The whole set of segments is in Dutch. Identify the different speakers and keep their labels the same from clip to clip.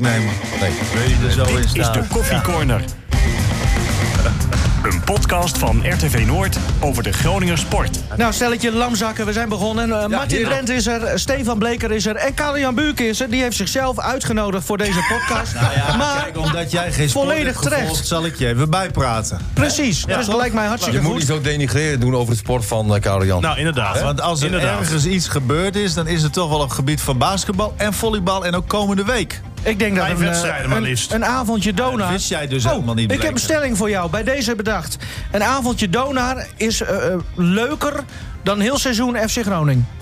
Speaker 1: Nee, man. Nee.
Speaker 2: Je er zo in
Speaker 3: Dit is de Koffie Corner. Een podcast van RTV Noord over de Groninger sport.
Speaker 4: Nou, stelletje lamzakken, we zijn begonnen. Uh, Martin. Drent is er, Stefan Bleker is er en Karel-Jan Buurk is er. Die heeft zichzelf uitgenodigd voor deze podcast.
Speaker 2: Ja,
Speaker 4: maar
Speaker 2: kijk, omdat jij geen sport
Speaker 4: volledig
Speaker 2: hebt gevolgd,
Speaker 4: terecht.
Speaker 2: zal ik je even bijpraten.
Speaker 4: precies, dus dat lijkt mij hartstikke
Speaker 1: Je moet niet
Speaker 4: goed.
Speaker 1: zo denigreren doen over de sport van uh, Karel Jan.
Speaker 5: Nou, inderdaad.
Speaker 2: Want als er
Speaker 5: inderdaad.
Speaker 2: ergens iets gebeurd is, dan is het toch wel op het gebied van basketbal en volleybal en ook komende week.
Speaker 4: Ik denk dat een, eh,
Speaker 5: wedstrijden maar
Speaker 4: een,
Speaker 5: liefst.
Speaker 4: een avondje donar...
Speaker 2: dat wist jij dus
Speaker 4: oh,
Speaker 2: helemaal niet,
Speaker 4: Ik heb een stelling voor jou, bij deze bedacht. Een avondje donar is eh, eh, leuker dan heel seizoen FC Groningen.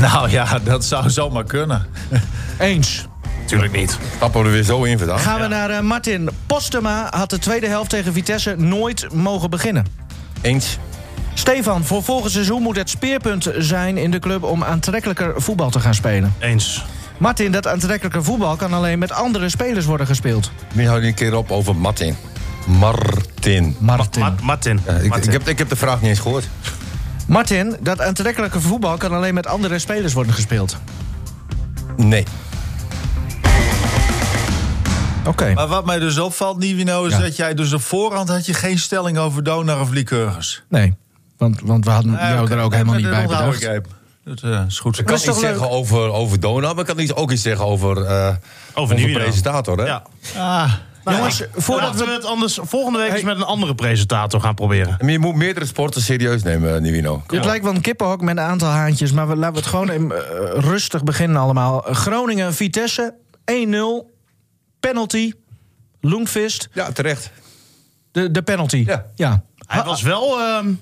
Speaker 2: Nou ja, dat zou zomaar kunnen.
Speaker 4: Eens.
Speaker 5: Natuurlijk niet.
Speaker 1: Stappen we er weer zo in vandaag.
Speaker 4: Gaan we naar Martin. Postema had de tweede helft tegen Vitesse nooit mogen beginnen.
Speaker 1: Eens.
Speaker 4: Stefan, voor volgend seizoen moet het speerpunt zijn in de club om aantrekkelijker voetbal te gaan spelen.
Speaker 5: Eens.
Speaker 4: Martin, dat aantrekkelijker voetbal kan alleen met andere spelers worden gespeeld.
Speaker 1: Nu hou je een keer op over Martin. Martin.
Speaker 4: Martin.
Speaker 5: Ma- Martin.
Speaker 1: Ja, ik,
Speaker 5: Martin.
Speaker 1: ik, heb, ik heb de vraag niet eens gehoord.
Speaker 4: Martin, dat aantrekkelijke voetbal kan alleen met andere spelers worden gespeeld.
Speaker 1: Nee.
Speaker 4: Oké.
Speaker 2: Maar wat mij dus opvalt, Nivino, is
Speaker 4: Ja.
Speaker 2: dat jij dus op voorhand had je geen stelling over Donar of Lycurgus.
Speaker 4: Nee, want, want we hadden jou er ook helemaal niet bij bedacht.
Speaker 2: Dat eh, is goed.
Speaker 1: Ik kan iets zeggen over, over Dona, maar ik kan ook iets zeggen over, eh
Speaker 5: Over Nivino.
Speaker 1: presentator. Hè?
Speaker 5: Ja.
Speaker 2: Ah,
Speaker 4: Jongens, voordat
Speaker 5: Laten we het anders volgende week eens met een andere presentator gaan proberen.
Speaker 1: Maar je moet meerdere sporten serieus nemen, eh, Nivino.
Speaker 4: Dit lijkt wel een kippenhok met een aantal haantjes, maar we, laten we het gewoon even, rustig beginnen allemaal. Groningen, Vitesse, 1-0, penalty, Loenvist,
Speaker 1: Ja, terecht.
Speaker 4: de, de penalty.
Speaker 1: Ja.
Speaker 4: ja.
Speaker 5: Hij was wel, ehm,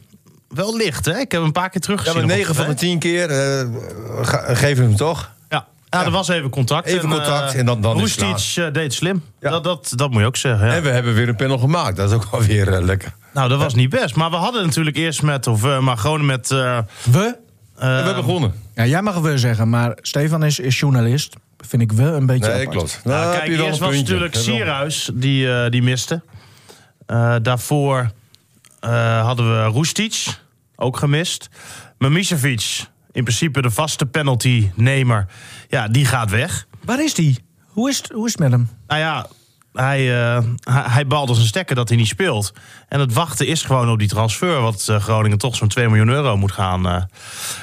Speaker 5: wel licht, hè? Ik heb hem een paar keer
Speaker 1: Ja,
Speaker 5: teruggezien.
Speaker 1: maar
Speaker 5: op
Speaker 1: 9 van de
Speaker 5: tv.
Speaker 1: 10 keer eh, geven we hem toch?
Speaker 5: Ja. Ja, er was even contact.
Speaker 1: Even contact en dan- dan is het
Speaker 5: eh, deed slim.
Speaker 1: Ja.
Speaker 5: Dat, dat, dat moet je ook zeggen. Ja.
Speaker 1: En we hebben weer een panel gemaakt. Dat is ook wel weer eh, lekker.
Speaker 5: Nou, dat was niet best. Maar we hadden natuurlijk eerst met, of eh, maar gewoon met... eh,
Speaker 4: We?
Speaker 5: eh,
Speaker 1: we hebben begonnen.
Speaker 4: Ja, jij mag we zeggen, maar Stefan is, is journalist. Vind ik wel een beetje
Speaker 1: Nee,
Speaker 4: apart.
Speaker 1: klopt.
Speaker 5: Nou,
Speaker 1: heb
Speaker 5: kijk,
Speaker 1: je wel
Speaker 5: eerst
Speaker 1: een
Speaker 5: was
Speaker 1: puntje.
Speaker 5: natuurlijk
Speaker 1: wel-
Speaker 5: Sierhuis die, eh, die miste. Eh, daarvoor eh, hadden we Roestic, ook gemist. Mamicevic, in principe de vaste penalty-nemer, ja, die gaat weg.
Speaker 4: Waar is die? Hoe is, het, hoe is het met hem?
Speaker 5: Nou ja, hij, eh hij, hij als een stekker dat hij niet speelt. En het wachten is gewoon op die transfer... wat eh, Groningen toch zo'n 2 miljoen euro moet gaan,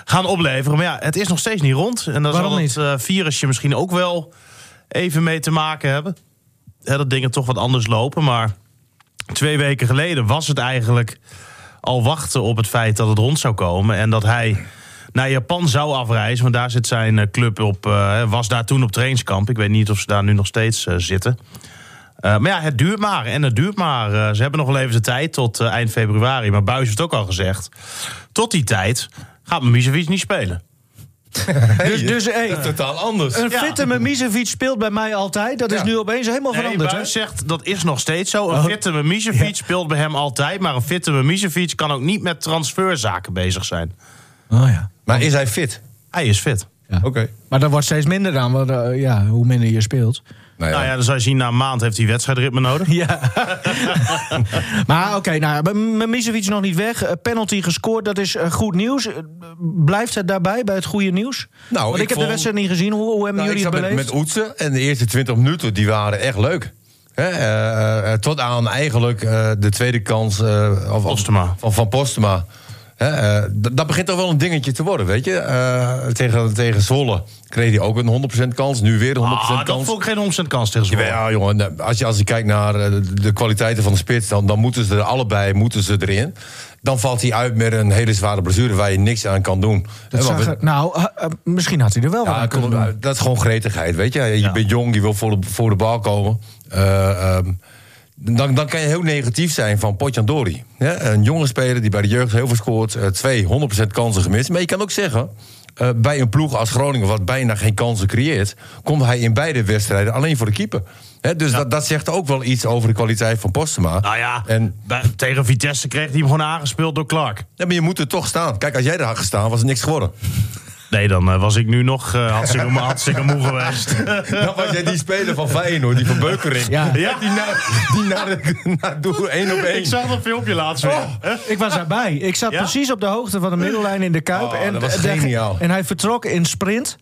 Speaker 5: gaan opleveren. Maar ja, het is nog steeds niet rond. En daar zal
Speaker 4: niet?
Speaker 5: het eh, virusje misschien ook wel even mee te maken hebben. Hè, dat dingen toch wat anders lopen. Maar twee weken geleden was het eigenlijk al wachten op het feit dat het rond zou komen. En dat hij naar Japan zou afreizen. Want daar zit zijn eh, club op. eh, was daar toen op trainingskamp. Ik weet niet of ze daar nu nog steeds eh, zitten. Maar ja, het duurt maar. En het duurt maar. Ze hebben nog wel even de tijd tot eind februari. Maar Buis heeft ook al gezegd. Tot die tijd gaat Misevic niet spelen.
Speaker 4: Dus, dus hey,
Speaker 1: Dat is totaal anders.
Speaker 4: een
Speaker 5: Ja.
Speaker 4: fitte Mimicevic speelt bij mij altijd. Dat is
Speaker 1: Ja.
Speaker 4: nu opeens helemaal
Speaker 5: Nee,
Speaker 4: veranderd.
Speaker 5: Buis zegt dat is nog steeds zo. Een fitte Misevic speelt bij hem altijd. Maar een fitte Misevic kan ook niet met transferzaken bezig zijn.
Speaker 4: Oh, ja.
Speaker 1: Maar is hij fit?
Speaker 5: Hij is fit.
Speaker 1: Oké.
Speaker 4: Maar dat wordt steeds minder dan, want, eh, ja, hoe minder je speelt.
Speaker 1: Nou ja.
Speaker 5: Nou ja, dan zou je zien, na een maand heeft hij wedstrijdritme nodig.
Speaker 4: Ja. maar oké, nou, Mimicevic nog niet weg. Eh, penalty gescoord, dat is eh, goed nieuws. Eh, Blijft het daarbij, bij het goede nieuws?
Speaker 1: Nou,
Speaker 4: Want ik,
Speaker 1: ik
Speaker 4: heb
Speaker 1: vond-
Speaker 4: de wedstrijd niet gezien. Hoe, hoe hebben
Speaker 1: Nou, ik
Speaker 4: jullie het
Speaker 1: met,
Speaker 4: beleefd?
Speaker 1: met Oetsen en de eerste 20 minuten die waren echt leuk. Hè, tot aan eigenlijk eh, de tweede kans eh, of-
Speaker 5: Postema.
Speaker 1: Van, van Postema. Hè, eh, dat begint toch wel een dingetje te worden, weet je. Eh, tegen, tegen Zwolle kreeg hij ook een 100% kans. Nu weer een 100%
Speaker 5: Ah, dat
Speaker 1: kans.
Speaker 5: vond ik geen 100% kans tegen Zwolle.
Speaker 1: Ja, jongen, nou, als je, als je kijkt naar eh, de, de kwaliteiten van de spits... Dan, dan moeten ze er allebei moeten ze erin. Dan valt hij uit met een hele zware blessure... waar je niks aan kan doen.
Speaker 4: Dat zag
Speaker 1: we-
Speaker 4: er- nou, misschien had hij er wel wat
Speaker 1: ja,
Speaker 4: aan kunnen doen.
Speaker 1: dat is gewoon gretigheid, weet je. Je
Speaker 5: Ja.
Speaker 1: bent jong, je wil voor de, voor de bal komen. Eh, ehm, dan, dan kan je heel negatief zijn van Potjandori. Ja, een jonge speler die bij de jeugd heel veel scoort. eh, twee 100% kansen gemist. Maar je kan ook zeggen... eh, bij een ploeg als Groningen, wat bijna geen kansen creëert... komt hij in beide wedstrijden alleen voor de keeper. Dus dat, dat zegt ook wel iets over de kwaliteit van Postema.
Speaker 5: Nou ja,
Speaker 1: En,
Speaker 5: bij- tegen Vitesse kreeg hij hem gewoon aangespeeld door Clark.
Speaker 1: ja, maar je moet er toch staan. Kijk, als jij daar had gestaan, was er niks geworden.
Speaker 5: Nee, dan eh, was ik nu nog eh, hartstikke, hartstikke moe geweest.
Speaker 1: Dan was jij die speler van Feyenoord, die van Beukering.
Speaker 4: Ja.
Speaker 5: Ja.
Speaker 1: Die naar, die naar, naar doel één op één.
Speaker 5: Ik zag dat filmpje laatst weer. Hè?
Speaker 4: Ik was daarbij. Ik zat
Speaker 5: Ja?
Speaker 4: precies op de hoogte van de middellijn in de Kuip.
Speaker 1: Oh,
Speaker 4: en,
Speaker 1: dat was geniaal.
Speaker 4: en hij vertrok in sprint.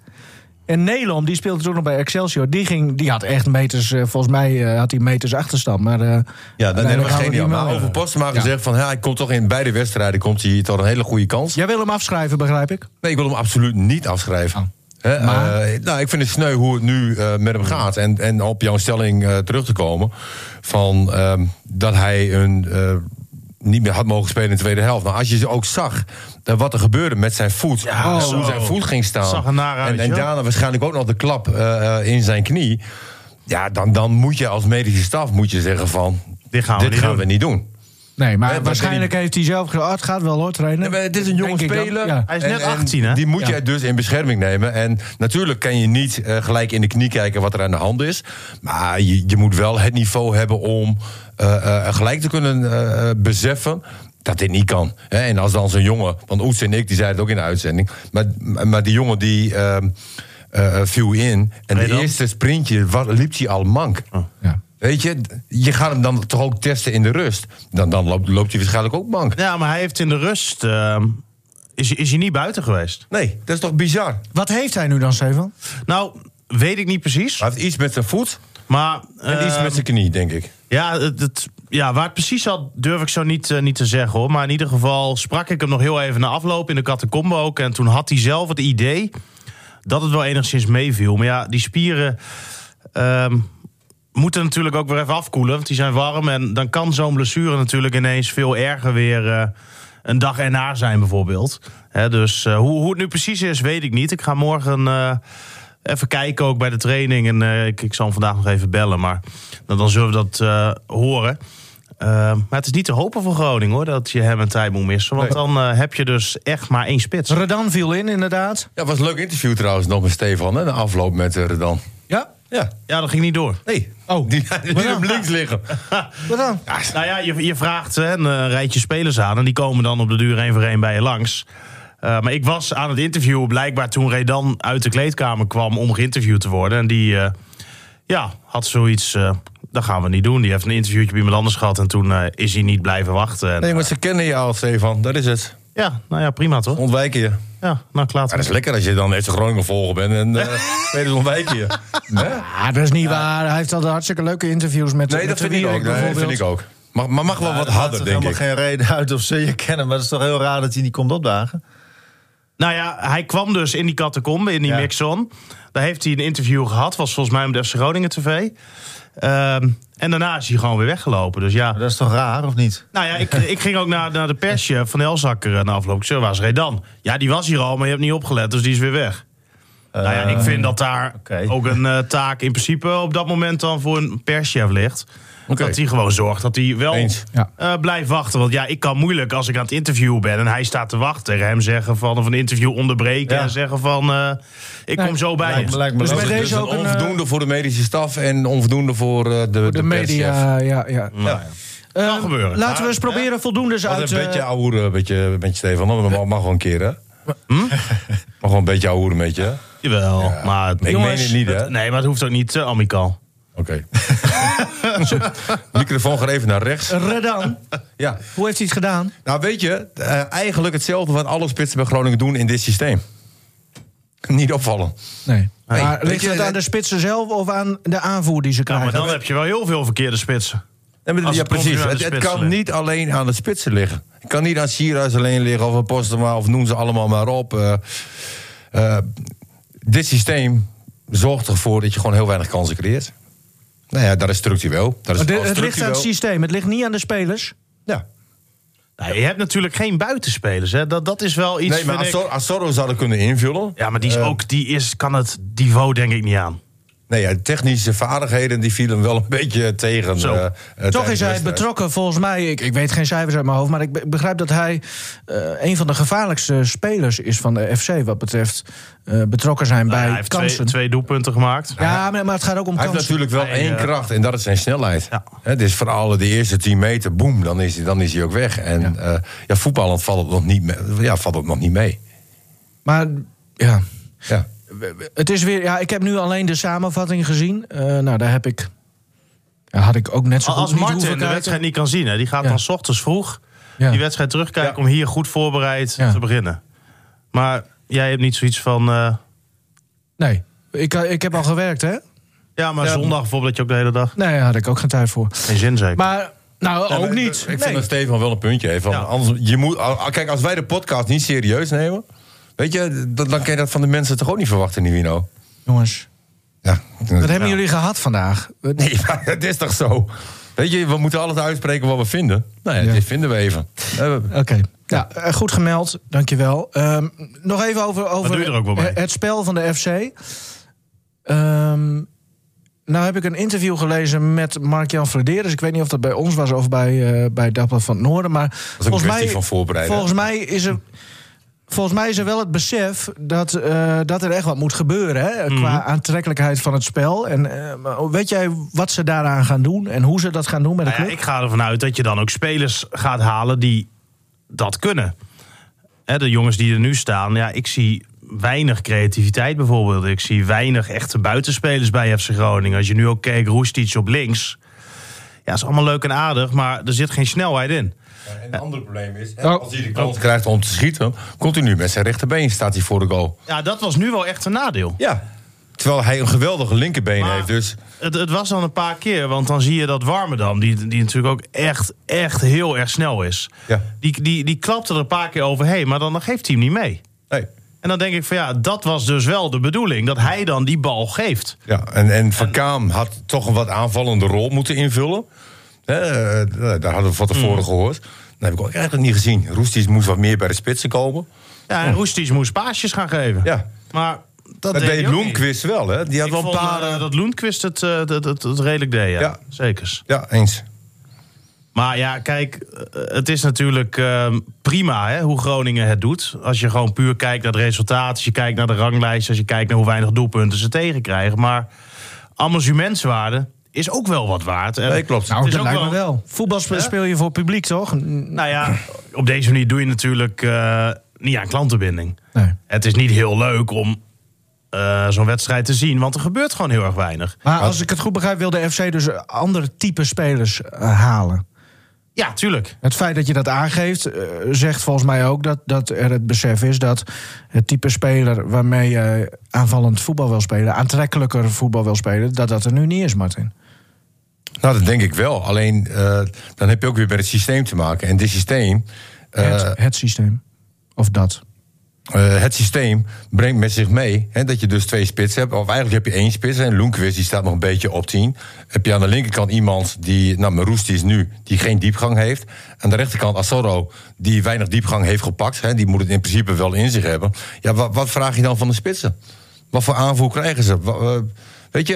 Speaker 4: En Nelom, die speelde toen nog bij Excelsior. Die, ging, die had echt meters, eh, volgens mij eh, had hij meters achterstand. Maar, eh,
Speaker 1: Ja, dat
Speaker 4: uiteindelijk
Speaker 1: hebben we
Speaker 4: hem
Speaker 1: Maar over Postma
Speaker 4: Ja.
Speaker 1: gezegd van... Ja, hij komt toch in beide wedstrijden komt hij tot een hele goede kans.
Speaker 4: Jij wil hem afschrijven, begrijp ik?
Speaker 1: Nee, ik wil hem absoluut niet afschrijven.
Speaker 4: Oh. Maar-
Speaker 1: nou, ik vind het sneu hoe het nu met hem gaat. En, en op jouw stelling terug te komen... van ehm, dat hij een, niet meer had mogen spelen in de tweede helft. Nou, als je ook zag wat er gebeurde met zijn voet...
Speaker 5: Ja,
Speaker 1: eh,
Speaker 5: zo.
Speaker 1: hoe zijn voet ging staan...
Speaker 5: Zag er naar uit,
Speaker 1: en, en daarna waarschijnlijk ook nog de klap eh, eh, in zijn knie... ja, dan, dan moet je als medische staf moet je zeggen van...
Speaker 5: Dit gaan we
Speaker 1: dit
Speaker 5: niet
Speaker 1: gaan
Speaker 5: doen.
Speaker 1: we niet doen.
Speaker 4: Nee, maar
Speaker 1: maar
Speaker 4: waarschijnlijk heeft hij zelf gezegd... Oh, het gaat wel hoor, trainen.
Speaker 1: Het is een jonge speler.
Speaker 4: Ja.
Speaker 5: Hij is net 18, hè?
Speaker 1: Die moet
Speaker 4: Ja.
Speaker 1: je dus in bescherming nemen. En natuurlijk kan je niet eh, gelijk in de knie kijken wat er aan de hand is. Maar je, je moet wel het niveau hebben om eh, eh, gelijk te kunnen eh, eh, beseffen dat dit niet kan. Hè, En als dan zo'n jongen, want Oets en ik die zeiden het ook in de uitzending. Maar, maar die jongen die ehm, eh, eh, viel in. En de eerste sprintje wat, liep hij al mank.
Speaker 4: Ja.
Speaker 1: Weet je, je gaat hem dan toch ook testen in de rust. Dan, dan loopt, loopt hij waarschijnlijk ook mank.
Speaker 5: Ja, maar hij heeft in de rust... ehm, is, is hij niet buiten geweest?
Speaker 1: Nee, dat is toch bizar?
Speaker 4: Wat heeft hij nu dan, Stefan?
Speaker 5: Nou, weet ik niet precies.
Speaker 1: Hij heeft iets met zijn voet
Speaker 5: Maar
Speaker 1: en iets
Speaker 5: ehm,
Speaker 1: met zijn knie, denk ik.
Speaker 5: Ja, het, het- ja, waar het precies zat, durf ik zo niet, eh, niet te zeggen hoor. Maar in ieder geval sprak ik hem nog heel even na afloop in de catacombe ook. En toen had hij zelf het idee dat het wel enigszins meeviel. Maar ja, die spieren ehm, moeten natuurlijk ook weer even afkoelen. Want die zijn warm. En dan kan zo'n blessure natuurlijk ineens veel erger weer eh, een dag erna zijn bijvoorbeeld. Hè, dus eh, hoe, hoe het nu precies is, weet ik niet. Ik ga morgen... Even kijken ook bij de training. En ik, ik zal hem vandaag nog even bellen. Maar dan, zullen we dat horen. Eh, maar het is niet te hopen voor Groningen hoor. Dat je hem een tijd moet missen. Want
Speaker 1: Nee.
Speaker 5: dan eh, heb je dus echt maar één spits.
Speaker 4: Redan viel in, inderdaad.
Speaker 1: Ja, het was een leuk interview trouwens nog met Stefan, hè, de afloop met uh, Redan.
Speaker 4: Ja?
Speaker 1: Ja.
Speaker 5: Ja, dat ging niet door.
Speaker 1: Nee.
Speaker 4: Oh.
Speaker 1: Die, die op links liggen.
Speaker 4: Wat dan?
Speaker 5: Nou ja, je, je vraagt hè, een eh, rijtje spelers aan. En die komen dan op de duur één voor één bij je langs. Eh, maar ik was aan het interviewen blijkbaar toen Redan uit de kleedkamer kwam om geïnterviewd te worden. En die eh, ja, had zoiets, eh, dat gaan we niet doen. Die heeft een interviewtje bij iemand anders gehad en toen eh, is hij niet blijven wachten. En,
Speaker 1: Nee, maar ze kennen je al, Stefan. Dat is het.
Speaker 5: Ja, nou ja, prima toch?
Speaker 1: Ontwijken je.
Speaker 5: Ja, nou klaar.
Speaker 1: Ja, dat is lekker als je dan echt een Groningen volger bent en uh, spelers ontwijken je. Hè?
Speaker 4: Ah, dat is niet waar. Hij heeft al hartstikke leuke interviews met
Speaker 1: Nee,
Speaker 4: met
Speaker 1: dat
Speaker 4: de
Speaker 1: vind ik ook. Nee, dat vind ik ook. Mag, maar mag wel
Speaker 2: Ja,
Speaker 1: wat harder, denk
Speaker 2: helemaal
Speaker 1: ik.
Speaker 2: geen reden uit of ze je kennen. Maar het is toch heel raar dat hij niet komt opdagen.
Speaker 5: Nou ja, hij kwam dus in die catacombe, in die
Speaker 2: Ja.
Speaker 5: mixon. Daar heeft hij een interview gehad, was volgens mij op de FC Groningen TV. Ehm, en daarna is hij gewoon weer weggelopen. Dus ja,
Speaker 2: Maar dat is toch raar, of niet?
Speaker 5: nou ja, ik, ik ging ook naar, naar de persje van Elzakker na afloop. Ik zei, waar is Redan? Ja, die was hier al, maar je hebt niet opgelet, dus die is weer weg. nou ja, ik vind dat daar ook een eh, taak in principe op dat moment dan voor een perschef ligt.
Speaker 1: Oké.
Speaker 5: Dat hij gewoon zorgt dat hij wel
Speaker 1: Eens.
Speaker 4: Ja.
Speaker 5: eh, blijft wachten. Want ja, ik kan moeilijk als ik aan het interviewen ben en hij staat te wachten. Hem zeggen van of een interview onderbreken
Speaker 2: Ja.
Speaker 5: en zeggen van eh, ik
Speaker 4: Nee.
Speaker 5: kom zo bij
Speaker 2: Lijkt me,
Speaker 5: je.
Speaker 2: lijkt me
Speaker 4: Dus bij deze
Speaker 1: Dus
Speaker 4: ook
Speaker 1: een
Speaker 4: een, eh,
Speaker 1: onvoldoende voor de medische staf en onvoldoende voor eh, de, de,
Speaker 4: De media, ja. ja.
Speaker 1: Ja.
Speaker 4: Eh,
Speaker 5: Kan gebeuren.
Speaker 4: Laten we eens proberen voldoendes
Speaker 1: Altijd
Speaker 4: uit...
Speaker 1: een beetje ouwe, een beetje, een beetje Stefan. Dat mag, wel een keer, hè? Mag wel een beetje ouwe, met je. hè?
Speaker 5: Jawel, maar het-
Speaker 1: Ik
Speaker 4: Jongens,
Speaker 1: meen het niet, hè?
Speaker 5: het- nee, maar het hoeft ook niet uh, amicaal.
Speaker 1: Oké. Microfoon gaat even naar rechts.
Speaker 4: Redan,
Speaker 1: Ja.
Speaker 4: hoe heeft hij het gedaan?
Speaker 1: Nou, weet je, eh, eigenlijk hetzelfde wat alle spitsen bij Groningen doen in dit systeem. Niet opvallen.
Speaker 4: Nee.
Speaker 1: Nee,
Speaker 4: maar
Speaker 1: weet
Speaker 4: ligt
Speaker 1: je,
Speaker 4: het aan
Speaker 1: het-
Speaker 4: de spitsen zelf of aan de aanvoer die ze
Speaker 5: Ja,
Speaker 4: krijgen?
Speaker 5: maar dan heb je wel heel veel verkeerde spitsen.
Speaker 1: Ja, maar- ja, precies. Het, kan niet alleen aan de spitsen liggen. Het kan niet aan Sierhuis alleen liggen of aan Postema of noem ze allemaal maar op. Eh, eh, dit systeem zorgt ervoor dat je gewoon heel weinig kansen creëert. Nou ja, dat is structureel. Dat is al
Speaker 4: het ligt aan het systeem, het ligt niet aan de spelers.
Speaker 1: Ja.
Speaker 5: Nou, je hebt natuurlijk geen buitenspelers. Hè. Dat, dat is wel iets.
Speaker 1: Nee, maar
Speaker 5: ik-
Speaker 1: Sorro zou dat kunnen invullen.
Speaker 5: Ja, maar die, is
Speaker 1: Eh,
Speaker 5: ook, die is, kan het niveau denk ik niet aan.
Speaker 1: Nee, ja, technische vaardigheden die vielen wel een beetje tegen.
Speaker 5: Zo.
Speaker 1: eh, eh,
Speaker 4: Toch is hij betrokken, volgens mij. Ik, ik weet geen cijfers uit mijn hoofd, maar ik be- begrijp dat hij eh, een van de gevaarlijkste spelers is van de FC. Wat betreft eh, betrokken zijn
Speaker 5: Nou
Speaker 4: bij
Speaker 5: hij heeft twee,
Speaker 4: kansen.
Speaker 5: twee doelpunten gemaakt.
Speaker 4: Ja, maar, maar het gaat ook om
Speaker 1: Hij heeft
Speaker 4: kansen.
Speaker 1: natuurlijk wel
Speaker 5: Hij,
Speaker 1: één kracht en dat is zijn snelheid.
Speaker 5: Ja.
Speaker 1: Hè, dus voor alle de eerste 10 meter, boem, dan is, hij, dan is hij ook weg. En ja. ja, voetballend valt het nog niet mee. Ja, valt het nog niet mee.
Speaker 4: Maar ja,
Speaker 1: Ja.
Speaker 4: Het is weer. Ja, ik heb nu alleen de samenvatting gezien. Eh, nou, daar heb ik. Ja, had ik ook net zo goed
Speaker 5: Als
Speaker 4: niet
Speaker 5: Martin de
Speaker 4: kijken.
Speaker 5: wedstrijd niet kan zien, hè, die gaat
Speaker 4: Ja.
Speaker 5: dan 's ochtends vroeg
Speaker 4: Ja.
Speaker 5: die wedstrijd terugkijken
Speaker 1: Ja.
Speaker 5: om hier goed voorbereid
Speaker 4: Ja.
Speaker 5: te beginnen. Maar jij hebt niet zoiets van. eh,
Speaker 4: Nee. Ik, eh, ik heb al gewerkt, hè?
Speaker 5: Ja, maar zondag bijvoorbeeld dat je ook de hele dag.
Speaker 4: Nee, daar had ik ook geen tijd voor.
Speaker 5: Geen zin zeker.
Speaker 4: Maar, nou, ook
Speaker 1: maar
Speaker 4: niet.
Speaker 1: Ik vind
Speaker 4: Nee.
Speaker 1: dat Stefan wel een puntje heeft.
Speaker 5: Ja.
Speaker 1: Anders, je moet, ah, kijk, als wij de podcast niet serieus nemen... Weet je, dan, dan kan je dat van de mensen toch ook niet verwachten, Nivino?
Speaker 4: Jongens,
Speaker 1: Ja.
Speaker 4: wat hebben jullie gehad vandaag?
Speaker 1: Nee, maar het is toch zo? Weet je, we moeten alles uitspreken wat we vinden. Nou ja,
Speaker 4: Ja.
Speaker 1: dit vinden we even.
Speaker 4: Oké. Ja, eh, goed gemeld, dankjewel. Em nog even over, over
Speaker 5: doe je er ook wel bij?
Speaker 4: het spel van de FC. Ehm, nou heb ik een interview gelezen met Mark-Jan Frederis. Ik weet niet of dat bij ons was of bij, eh bij Dapper van het Noorden. Maar
Speaker 1: Dat is een
Speaker 4: volgens
Speaker 1: kwestie
Speaker 4: mij,
Speaker 1: van voorbereiden.
Speaker 4: volgens mij is er... Volgens mij is er wel het besef dat, eh, dat er echt wat moet gebeuren. Hè,
Speaker 5: Mhm.
Speaker 4: Qua aantrekkelijkheid van het spel. En eh, weet jij wat ze daaraan gaan doen? En hoe ze dat gaan doen met de
Speaker 5: Nou ja,
Speaker 4: club?
Speaker 5: ik ga ervan uit dat je dan ook spelers gaat halen die dat kunnen. Hè, de jongens die er nu staan, ja, ik zie weinig creativiteit bijvoorbeeld. Ik zie weinig echte buitenspelers bij FC Groningen. Als je nu ook kijkt, Roestic op links. Ja, is allemaal leuk en aardig, maar er zit geen snelheid in.
Speaker 1: En een ander probleem is,
Speaker 4: Oh.
Speaker 1: als hij de kans krijgt om te schieten... komt hij nu met zijn rechterbeen, staat hij voor de goal.
Speaker 5: Ja, dat was nu wel echt een nadeel.
Speaker 1: Ja. Terwijl hij een geweldige linkerbeen
Speaker 5: Maar-
Speaker 1: heeft. Dus
Speaker 5: Het, het was dan een paar keer, want dan zie je dat Warmerdam, die, die natuurlijk ook echt, echt heel erg snel is.
Speaker 1: Ja.
Speaker 5: Die, die, die klapte er een paar keer overheen, maar dan, dan geeft hij hem niet mee.
Speaker 1: nee.
Speaker 5: En dan denk ik van ja, dat was dus wel de bedoeling. Dat hij dan die bal geeft.
Speaker 1: Ja, en, en Van Kaam had toch een wat aanvallende rol moeten invullen. Eh, daar hadden we van tevoren gehoord. Dat heb ik ook eigenlijk niet gezien. Roesties moest wat meer bij de spitsen komen.
Speaker 5: Ja, en Roestic moest paasjes gaan geven.
Speaker 1: Ja.
Speaker 5: Maar dat,
Speaker 1: Dat
Speaker 5: deed
Speaker 1: wel, hè? Die had
Speaker 5: Ik
Speaker 1: wel een paar...
Speaker 5: eh, dat Loenquist het, het, het, het redelijk deed, ja.
Speaker 1: Ja.
Speaker 5: Zekers.
Speaker 1: Ja, eens.
Speaker 5: Maar ja, kijk, het is natuurlijk eh, prima hè, hoe Groningen het doet. Als je gewoon puur kijkt naar de resultaten, als je kijkt naar de ranglijst, als je kijkt naar hoe weinig doelpunten ze tegenkrijgen. Maar amusementswaarde is ook wel wat waard.
Speaker 1: Nee, klopt.
Speaker 4: Nou,
Speaker 5: het is
Speaker 4: dat
Speaker 5: ook
Speaker 4: lijkt me wel. Voetbal spe- speel je voor publiek, toch?
Speaker 5: Nou ja, op deze manier doe je natuurlijk eh, niet aan klantenbinding.
Speaker 4: Nee.
Speaker 5: Het is niet heel leuk om eh, zo'n wedstrijd te zien, want er gebeurt gewoon heel erg weinig.
Speaker 4: Maar als ik het goed begrijp, wil de FC dus andere type spelers eh, halen.
Speaker 5: Ja, tuurlijk.
Speaker 4: Het feit dat je dat aangeeft, zegt volgens mij ook dat, dat er het besef is dat het type speler waarmee je aanvallend voetbal wil spelen, aantrekkelijker voetbal wil spelen, dat dat er nu niet is, Martin.
Speaker 1: Nou, dat denk ik wel. Alleen, eh, dan heb je ook weer met het systeem te maken. En dit systeem... eh,
Speaker 4: het, het systeem. Of dat.
Speaker 1: Eh, het systeem brengt met zich mee hè, dat je dus twee spitsen hebt. Of eigenlijk heb je één spits. En die staat nog een beetje op 10. Heb je aan de linkerkant iemand die, nou Maroes die is nu, die geen diepgang heeft. Aan de rechterkant Asoro, die weinig diepgang heeft gepakt. Hè, die moet het in principe wel in zich hebben. Ja, wat, wat vraag je dan van de spitsen? Wat voor aanvoer krijgen ze? Weet je,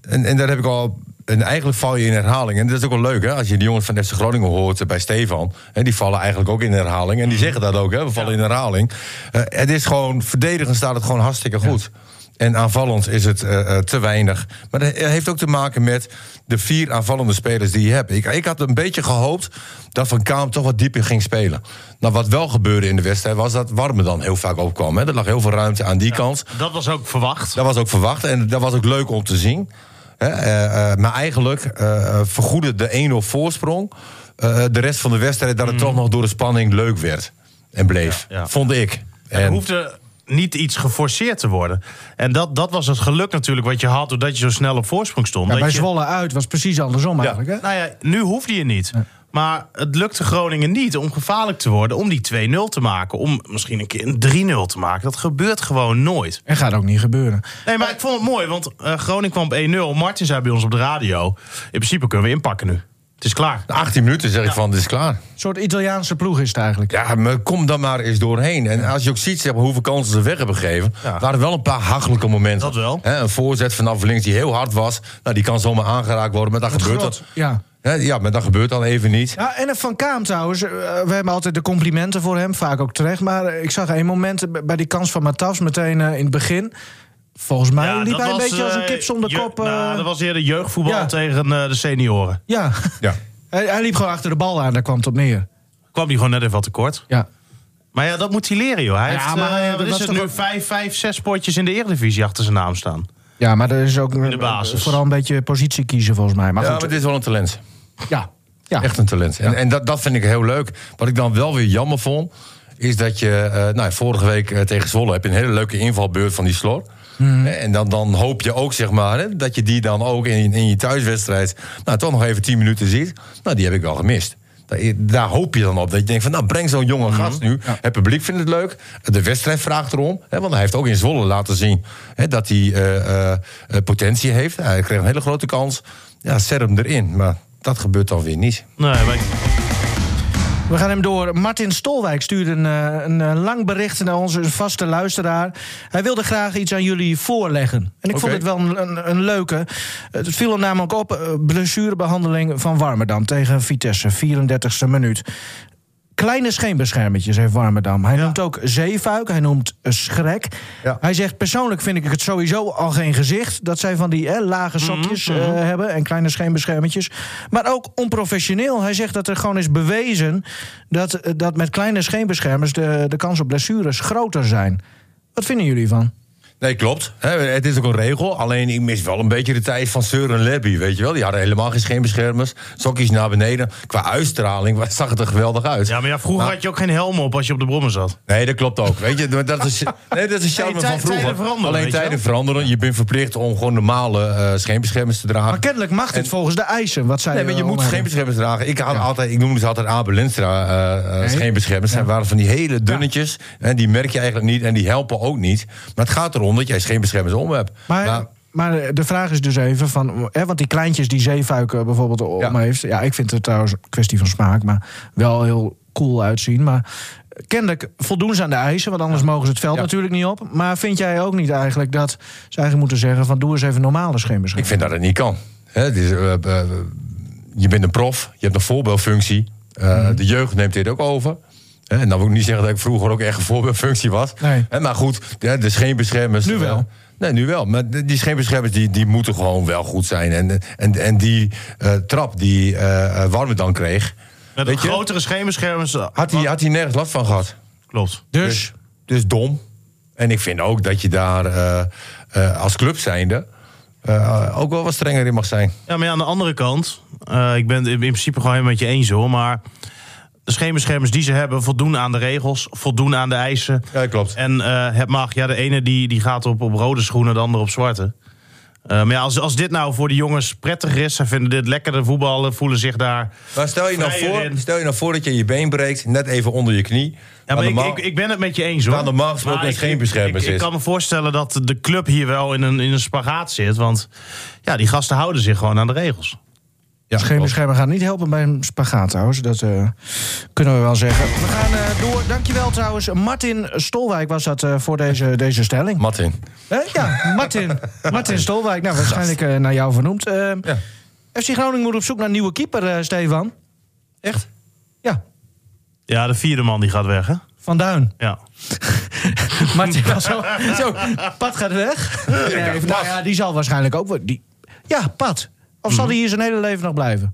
Speaker 1: en, en daar heb ik al. En eigenlijk val je in herhaling. En dat is ook wel leuk, hè? Als je de jongens van FC Groningen hoort eh, bij Stefan. Hè, die vallen eigenlijk ook in herhaling. En die zeggen dat ook, hè? We vallen in herhaling. Eh, het is gewoon, verdedigend staat het gewoon hartstikke goed. En aanvallend is het eh, te weinig. Maar dat heeft ook te maken met de vier aanvallende spelers die je hebt. Ik, ik had een beetje gehoopt dat Van Kaam toch wat dieper ging spelen. Nou, wat wel gebeurde in de wedstrijd was dat Warme dan heel vaak opkwam. Hè? Er lag heel veel ruimte aan die kant.
Speaker 5: Dat was ook verwacht.
Speaker 1: Dat was ook verwacht en dat was ook leuk om te zien. Eh, eh, maar eigenlijk eh, vergoedde de 1-0 voorsprong eh, de rest van de wedstrijd... dat het toch nog door de spanning leuk werd en bleef.
Speaker 5: Ja, ja.
Speaker 1: Vond ik.
Speaker 5: Er
Speaker 1: En,
Speaker 5: hoefde niet iets geforceerd te worden. En dat, dat was het geluk natuurlijk wat je had... doordat je zo snel op voorsprong stond.
Speaker 4: Ja,
Speaker 5: Dat
Speaker 4: bij
Speaker 5: je-
Speaker 4: Zwolle uit was precies andersom eigenlijk. Hè?
Speaker 5: Nou ja, nu hoefde je niet. Maar het lukte Groningen niet om gevaarlijk te worden... om die 2-0 te maken. Om misschien een keer een 3-0 te maken. Dat gebeurt gewoon nooit.
Speaker 4: En gaat ook niet gebeuren.
Speaker 5: Nee, maar ik vond het mooi, want eh, Groningen kwam op 1-0. Martin zei bij ons op de radio... in principe kunnen we inpakken nu. Het is klaar.
Speaker 1: na 18 minuten zeg ik van, dit is klaar.
Speaker 4: Een soort Italiaanse ploeg is het eigenlijk.
Speaker 1: Ja, maar kom dan maar eens doorheen. En als je ook ziet zeg maar, hoeveel kansen ze weg hebben gegeven...
Speaker 5: Ja.
Speaker 1: waren er wel een paar hachelijke momenten.
Speaker 5: Dat wel.
Speaker 1: Hè, een voorzet vanaf links die heel hard was. Nou, die kan zomaar aangeraakt worden, maar dat gebeurt dat.
Speaker 4: Ja.
Speaker 1: Hè, Ja, maar dat gebeurt dan even niet.
Speaker 4: Ja, en Van Kaam trouwens, eh, we hebben altijd de complimenten voor hem, vaak ook terecht. Maar ik zag één moment bij die kans van Matas meteen eh, in het begin. Volgens mij
Speaker 5: Ja,
Speaker 4: liep hij een
Speaker 5: was,
Speaker 4: beetje als een
Speaker 5: eh,
Speaker 4: kip zonder
Speaker 5: je-
Speaker 4: kop. eh,
Speaker 5: nou, dat was eerder jeugdvoetbal
Speaker 4: Ja.
Speaker 5: tegen eh, de senioren.
Speaker 4: Ja,
Speaker 1: Ja.
Speaker 4: hij, hij liep gewoon achter de bal aan, daar kwam het op neer.
Speaker 5: Kwam die gewoon net even wat tekort.
Speaker 4: Ja.
Speaker 5: Maar ja, dat moet hij leren, joh. Hij
Speaker 4: Ja,
Speaker 5: heeft,
Speaker 4: maar,
Speaker 5: eh,
Speaker 4: eh,
Speaker 5: wat is
Speaker 4: was
Speaker 5: het
Speaker 4: toch
Speaker 5: nu?
Speaker 4: ook-
Speaker 5: Vijf, vijf, zes potjes in de Eredivisie achter zijn naam staan.
Speaker 4: ja, maar er is ook eh,
Speaker 5: de basis.
Speaker 4: vooral een beetje positie kiezen volgens mij. Maar
Speaker 1: Ja,
Speaker 4: goed,
Speaker 1: maar dit is wel een talent.
Speaker 4: ja. ja.
Speaker 1: Echt een talent. En, en dat, dat vind ik heel leuk. Wat ik dan wel weer jammer vond, is dat je... eh, nou, vorige week eh, tegen Zwolle heb je een hele leuke invalbeurt van die Slor. En dan, dan hoop je ook, zeg maar, hè, dat je die dan ook in, in je thuiswedstrijd... nou, toch nog even 10 minuten ziet. Nou, die heb ik wel gemist. Daar, daar hoop je dan op. Dat je denkt van, nou, breng zo'n jonge gast nu. Het publiek vindt het leuk. De wedstrijd vraagt erom. Hè, want hij heeft ook in Zwolle laten zien hè, dat hij eh, potentie heeft. Hij kreeg een hele grote kans. Ja, zet hem erin. Maar dat gebeurt dan weer niet.
Speaker 5: Nee, maar
Speaker 4: We gaan hem door. Martin Stolwijk stuurde een, eh, een eh, lang bericht naar onze vaste luisteraar. Hij wilde graag iets aan jullie voorleggen. En ik vond het wel een, een, een leuke. Het viel hem namelijk op. eh, blessurebehandeling van Warmerdam tegen Vitesse. 34e minuut. Kleine scheenbeschermetjes heeft Warmerdam. Hij noemt ook zeefuik, hij noemt eh, schrek.
Speaker 1: Ja.
Speaker 4: Hij zegt, persoonlijk vind ik het sowieso al geen gezicht... dat zij van die hè, lage sokjes eh, hebben en kleine scheenbeschermetjes. Maar ook onprofessioneel. Hij zegt dat er gewoon is bewezen... dat, eh, dat met kleine scheenbeschermers de, de kans op blessures groter zijn. Wat vinden jullie van?
Speaker 1: Nee, klopt. Hè, Het is ook een regel. Alleen ik mis wel een beetje de tijd van Seur en Lebby, weet je wel. Die hadden helemaal geen scheenbeschermers. Sokjes naar beneden. Qua uitstraling zag het er geweldig uit.
Speaker 5: ja, maar ja, vroeger
Speaker 1: Nou,
Speaker 5: had je ook geen helm op als je op de brommen zat.
Speaker 1: Nee, dat klopt ook. Weet je, maar dat is, nee, dat is een charme
Speaker 5: Nee,
Speaker 1: van vroeger.
Speaker 5: tijden veranderen,
Speaker 1: Alleen tijden veranderen. Je bent verplicht om gewoon normale eh, scheenbeschermers te dragen.
Speaker 4: Maar kennelijk mag dit
Speaker 1: En-
Speaker 4: volgens de eisen. Wat zij
Speaker 1: Nee, maar je
Speaker 4: eh,
Speaker 1: moet scheenbeschermers dragen. Ik, had altijd, ik noemde ze altijd Abel Lenstra eh, eh,
Speaker 4: Nee.
Speaker 1: scheenbeschermers. Waren van die hele dunnetjes. En die merk je eigenlijk niet. En die helpen ook niet. Maar het gaat erom dat jij scheenbeschermers om hebt.
Speaker 4: Maar,
Speaker 1: Nou,
Speaker 4: maar de vraag is dus even van... Hè, want die kleintjes die zeefuiken bijvoorbeeld om
Speaker 1: Ja.
Speaker 4: heeft... Ja, ik vind het trouwens een kwestie van smaak... maar wel heel cool uitzien. Maar kennelijk voldoen ze aan de eisen... want anders mogen ze het veld
Speaker 1: Ja.
Speaker 4: natuurlijk niet op. Maar vind jij ook niet eigenlijk dat ze eigenlijk moeten zeggen... van doe eens even normale
Speaker 1: Ik
Speaker 4: scheenbescherming?
Speaker 1: vind dat het niet kan. Het is, eh, eh, je bent een prof, je hebt een voorbeeldfunctie. Eh,
Speaker 4: Mhm.
Speaker 1: De jeugd neemt dit ook over. En dan wil ik niet zeggen dat ik vroeger ook echt een voorbeeldfunctie was.
Speaker 4: Nee.
Speaker 1: Hè, Maar goed, de, de scheenbeschermers...
Speaker 4: Nu wel.
Speaker 1: eh, Nee, nu wel. Maar die scheenbeschermers die, die moeten gewoon wel goed zijn. En, en, en die eh, trap die eh Warme dan kreeg...
Speaker 5: Met een grotere scheenbeschermers.
Speaker 1: Had hij, had hij nergens last van gehad.
Speaker 5: Klopt.
Speaker 4: Dus,
Speaker 1: Dus dom. En ik vind ook dat je daar eh, eh, als club zijnde... eh, ook wel wat strenger in mag zijn.
Speaker 5: Ja, maar ja, aan de andere kant, eh, ik ben het in principe gewoon helemaal met je eens hoor, maar de scheenbeschermers die ze hebben voldoen aan de regels, voldoen aan de eisen.
Speaker 1: Ja, klopt.
Speaker 5: En eh, het mag, ja, de ene die, die gaat op, op rode schoenen, de andere op zwarte. Eh, maar ja, als, als dit nou voor de jongens prettiger is, ze vinden dit lekkerder voetballen, voelen zich daar.
Speaker 1: Maar stel je, nou voor,
Speaker 5: in.
Speaker 1: stel je nou voor dat je je been breekt, net even onder je knie.
Speaker 5: Ja, maar ik,
Speaker 1: normaal-
Speaker 5: ik, ik ben het met je eens hoor.
Speaker 1: Waar normaal gesproken
Speaker 5: ik-
Speaker 1: scheenbeschermers
Speaker 5: ik, ik,
Speaker 1: is.
Speaker 5: kan me voorstellen dat de club hier wel in een, in een spagaat zit. Want ja, die gasten houden zich gewoon aan de regels.
Speaker 1: Ja,
Speaker 4: scheenbeschermer gaat niet helpen bij een spagaat trouwens. Dat eh, kunnen we wel zeggen. We gaan eh, door. Dankjewel trouwens. Martin Stolwijk was dat eh, voor deze, deze stelling.
Speaker 1: Martin.
Speaker 4: Ja, Martin. Martin Stolwijk. Nou, waarschijnlijk eh, naar jou vernoemd. Eh,
Speaker 1: Ja.
Speaker 4: FC Groningen moet op zoek naar een nieuwe keeper, eh, Stefan.
Speaker 1: Echt?
Speaker 4: Ja,
Speaker 5: Ja, de vierde man die gaat weg, hè?
Speaker 4: Van Duin.
Speaker 5: Ja.
Speaker 4: Martin was zo, zo. Pat gaat weg. Nee, nou ja, die zal waarschijnlijk ook... Die, ja, Pat. Of zal hij hier zijn hele leven nog blijven?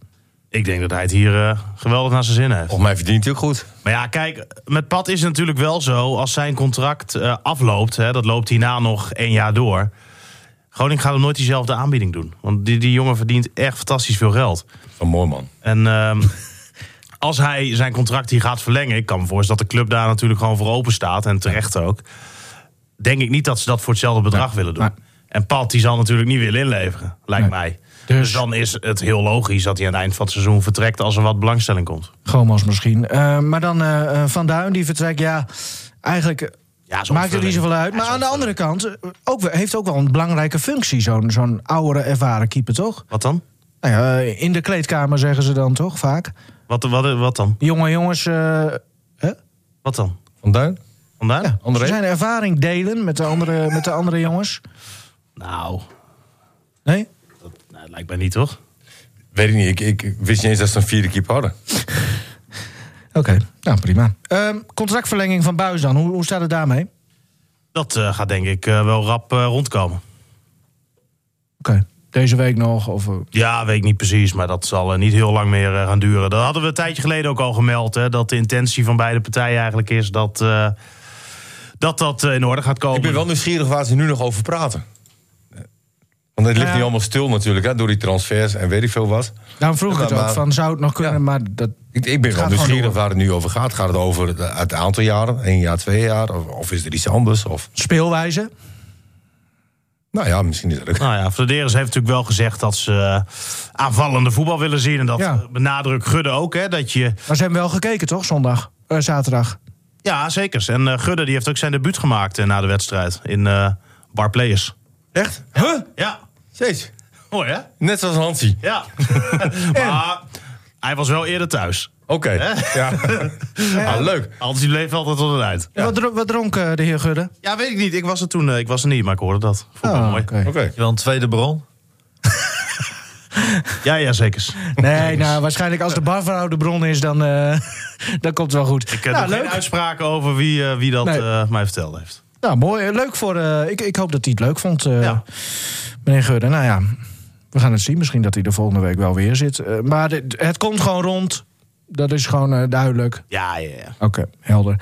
Speaker 5: Ik denk dat hij het hier eh, geweldig naar zijn zin heeft.
Speaker 1: Volgens mij verdient hij ook goed.
Speaker 5: Maar ja, kijk, met Pat is het natuurlijk wel zo... als zijn contract eh, afloopt, hè, dat loopt hierna nog één jaar door... Groningen gaat hem nooit diezelfde aanbieding doen. Want die, die jongen verdient echt fantastisch veel geld.
Speaker 1: Een mooi man.
Speaker 5: En ehm, als hij zijn contract hier gaat verlengen... ik kan me voorstellen dat de club daar natuurlijk gewoon voor open staat... en terecht ook... denk ik niet dat ze dat voor hetzelfde bedrag willen doen.
Speaker 4: Nee.
Speaker 5: En Pat die zal natuurlijk niet willen inleveren, lijkt
Speaker 4: Nee.
Speaker 5: mij.
Speaker 4: Dus-
Speaker 5: Dus dan is het heel logisch dat hij aan het eind van het seizoen vertrekt... als er wat belangstelling komt.
Speaker 4: Gomos misschien. Eh, maar dan eh, eh, Van Duin, die vertrekt, ja... Eigenlijk
Speaker 5: Ja,
Speaker 4: maakt het niet zoveel uit.
Speaker 5: Ja,
Speaker 4: Maar aan de andere kant ook, heeft ook wel een belangrijke functie... zo'n zo'n oudere, ervaren keeper, toch?
Speaker 5: Wat dan?
Speaker 4: Nou ja, in de kleedkamer zeggen ze dan toch vaak.
Speaker 5: Wat, wat, wat dan?
Speaker 4: Jonge jongens... eh, hè?
Speaker 5: Wat dan?
Speaker 1: Van Duin?
Speaker 5: Vandaan?
Speaker 4: Ja,
Speaker 1: André?
Speaker 4: ze zijn ervaring delen met de andere, met de andere jongens.
Speaker 5: Nou,
Speaker 4: Nee?
Speaker 5: Dat nou, lijkt mij niet, toch?
Speaker 1: Weet ik niet. Ik, ik wist niet eens dat ze een vierde keeper hadden.
Speaker 4: Oké, nou prima. Ehm, contractverlenging van Buis dan, hoe, hoe staat het daarmee? Oké,
Speaker 5: Dat eh, gaat denk ik eh, wel rap eh, rondkomen.
Speaker 4: deze week nog? Of, eh,
Speaker 5: Ja, weet ik niet precies, maar dat zal eh, niet heel lang meer eh, gaan duren. Dat hadden we een tijdje geleden ook al gemeld. Hè, dat de intentie van beide partijen eigenlijk is dat eh, dat, dat eh, in orde gaat komen.
Speaker 1: Ik ben wel nieuwsgierig waar ze nu nog over praten. Want het ligt nu allemaal stil natuurlijk, hè, door die transfers en weet ik veel wat.
Speaker 4: nou vroeg ik het
Speaker 1: Maar-
Speaker 4: ook, van zou het nog kunnen,
Speaker 1: Ja.
Speaker 4: maar dat...
Speaker 1: Ik, ik ben wel nieuwsgierig waar het nu over gaat. Gaat het over het, aantal jaren? één jaar, twee jaar? Of, of is er iets anders? Of...
Speaker 4: Speelwijze?
Speaker 1: Nou ja, misschien is dat ook.
Speaker 5: Nou ja, Vladeris heeft natuurlijk wel gezegd dat ze eh, aanvallende voetbal willen zien. En dat
Speaker 4: Ja.
Speaker 5: benadrukt Gudde ook, hè. Dat je,
Speaker 4: Maar ze hebben wel gekeken, toch? Zondag, Eh, zaterdag.
Speaker 5: ja, zeker. En eh, Gudde die heeft ook zijn debuut gemaakt na de wedstrijd in eh Bar Players.
Speaker 1: Echt? Huh?
Speaker 5: Ja,
Speaker 1: Steeds.
Speaker 5: mooi hè?
Speaker 1: Net zoals Hansie.
Speaker 5: Ja. maar hij was wel eerder thuis.
Speaker 1: Oké. Ja. Ah, leuk.
Speaker 5: Anders die bleef altijd tot het eind.
Speaker 4: Wat, dro- wat dronk eh, de heer Gudde?
Speaker 5: Ja, weet ik niet. Ik was er toen eh, ik was er niet, maar ik hoorde dat. Vond ik wel
Speaker 4: Ah,
Speaker 5: mooi.
Speaker 4: oké.
Speaker 1: Oké.
Speaker 2: Wel een tweede bron.
Speaker 5: Ja, ja, zeker.
Speaker 4: Nee, nou, waarschijnlijk als de barvrouw de bron is, dan, eh, dan komt het wel goed.
Speaker 5: Ik heb
Speaker 4: nou,
Speaker 5: geen uitspraken over wie, eh, wie dat
Speaker 4: Nee.
Speaker 5: eh, mij verteld heeft.
Speaker 4: Nou, mooi. Eh, Leuk voor... eh, ik, ik hoop dat hij het leuk vond,
Speaker 5: Ja.
Speaker 4: meneer Gudde. Nou ja, we gaan het zien. Misschien dat hij de volgende week wel weer zit. Maar het komt gewoon rond. Dat is gewoon duidelijk.
Speaker 5: Ja, ja, ja.
Speaker 4: Oké, helder.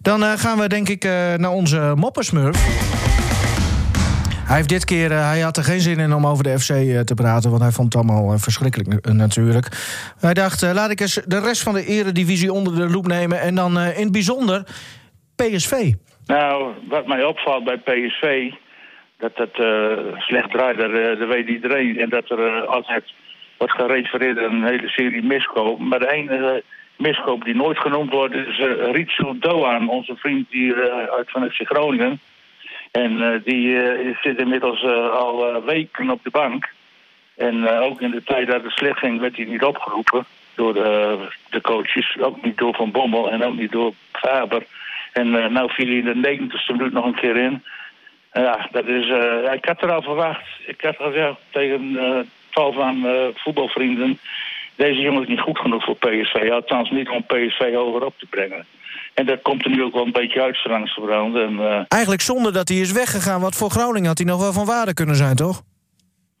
Speaker 4: Dan gaan we denk ik naar onze moppersmurf. Hij heeft dit keer, hij had er geen zin in om over de FC te praten, want hij vond het allemaal verschrikkelijk natuurlijk. Hij dacht, laat ik eens de rest van de eredivisie onder de loep nemen en dan in het bijzonder PSV.
Speaker 6: Nou, wat mij opvalt bij PSV, dat het eh, slecht draait, dat, eh, dat weet iedereen. En dat er eh, altijd wordt gerefereerd een hele serie miskopen. Maar de enige miskoop die nooit genoemd wordt is uh, Ritsu Doan, onze vriend hier uit van FC Groningen. En die zit inmiddels al weken op de bank. En ook in de tijd dat het slecht ging, werd hij niet opgeroepen door de coaches. Ook niet door Van Bommel en ook niet door Faber. En eh nou viel hij in de negentigste minuut nog een keer in. Ja, dat is, eh, ik had er al verwacht. Ik had gezegd tegen eh tal van voetbalvrienden... deze jongen is niet goed genoeg voor PSV. Althans niet om PSV hoger op te brengen. En dat komt er nu ook wel een beetje uit, langs. En,
Speaker 4: Eigenlijk zonder dat hij is weggegaan, wat voor Groningen had hij nog wel van waarde kunnen zijn, toch?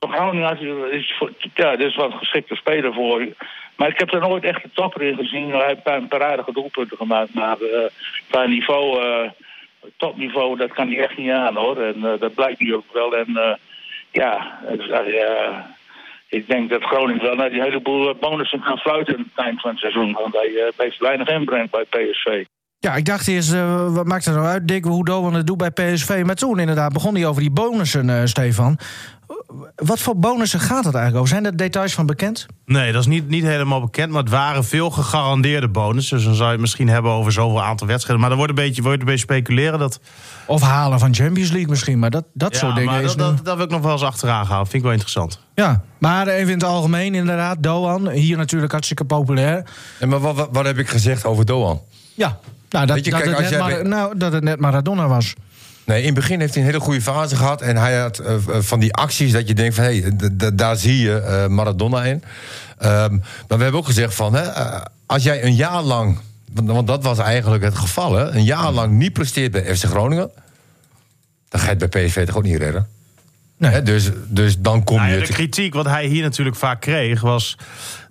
Speaker 6: Groningen hij- is, voor, ja, dit is wel een geschikte speler voor. Maar ik heb er nooit echt een topper in gezien. Hij heeft een paar aardige doelpunten gemaakt. Maar eh qua niveau, eh, topniveau, dat kan hij echt niet aan hoor. En eh, dat blijkt nu ook wel. En eh, ja, het eh, ik denk dat Groningen wel naar die heleboel bonussen gaan fluiten aan het eind van het seizoen. Want hij eh, heeft weinig inbreng bij PSV.
Speaker 4: Ja, ik dacht eerst, eh, wat maakt er nou uit, Dick, hoe Doan het doet bij PSV. Maar toen inderdaad begon hij over die bonussen, eh, Stefan. Wat voor bonussen gaat het eigenlijk over? Zijn er details van bekend?
Speaker 5: Nee, dat is niet, niet helemaal bekend. Maar het waren veel gegarandeerde bonussen. Dus dan zou je het misschien hebben over zoveel aantal wedstrijden. Maar er wordt een beetje, wordt een beetje speculeren. Dat,
Speaker 4: Of halen van Champions League misschien, maar dat, dat
Speaker 5: ja,
Speaker 4: soort dingen
Speaker 5: maar
Speaker 4: is
Speaker 5: dat,
Speaker 4: nu-
Speaker 5: dat, dat wil ik nog wel eens achteraan gaan. Vind ik wel interessant.
Speaker 4: Ja, maar even in het algemeen inderdaad, Doan. Hier natuurlijk hartstikke populair.
Speaker 1: En maar wat, wat, wat heb ik gezegd over Doan?
Speaker 4: Ja, nou, dat,
Speaker 1: je, kijk,
Speaker 4: het net nou, dat het net Maradona was.
Speaker 1: Nee, in het begin heeft hij een hele goede fase gehad. En hij had eh, van die acties dat je denkt van... hé, hey, daar zie je eh, Maradona in. Ehm, maar we hebben ook gezegd van... Hè, eh, als jij een jaar lang... Want, want dat was eigenlijk het geval, hè. Een jaar lang niet presteert bij FC Groningen... dan ga je het bij PSV toch ook niet redden?
Speaker 4: Nee.
Speaker 1: Hè, dus, dus dan kom
Speaker 5: Nou
Speaker 1: je...
Speaker 5: ja, de kritiek wat hij hier natuurlijk vaak kreeg... was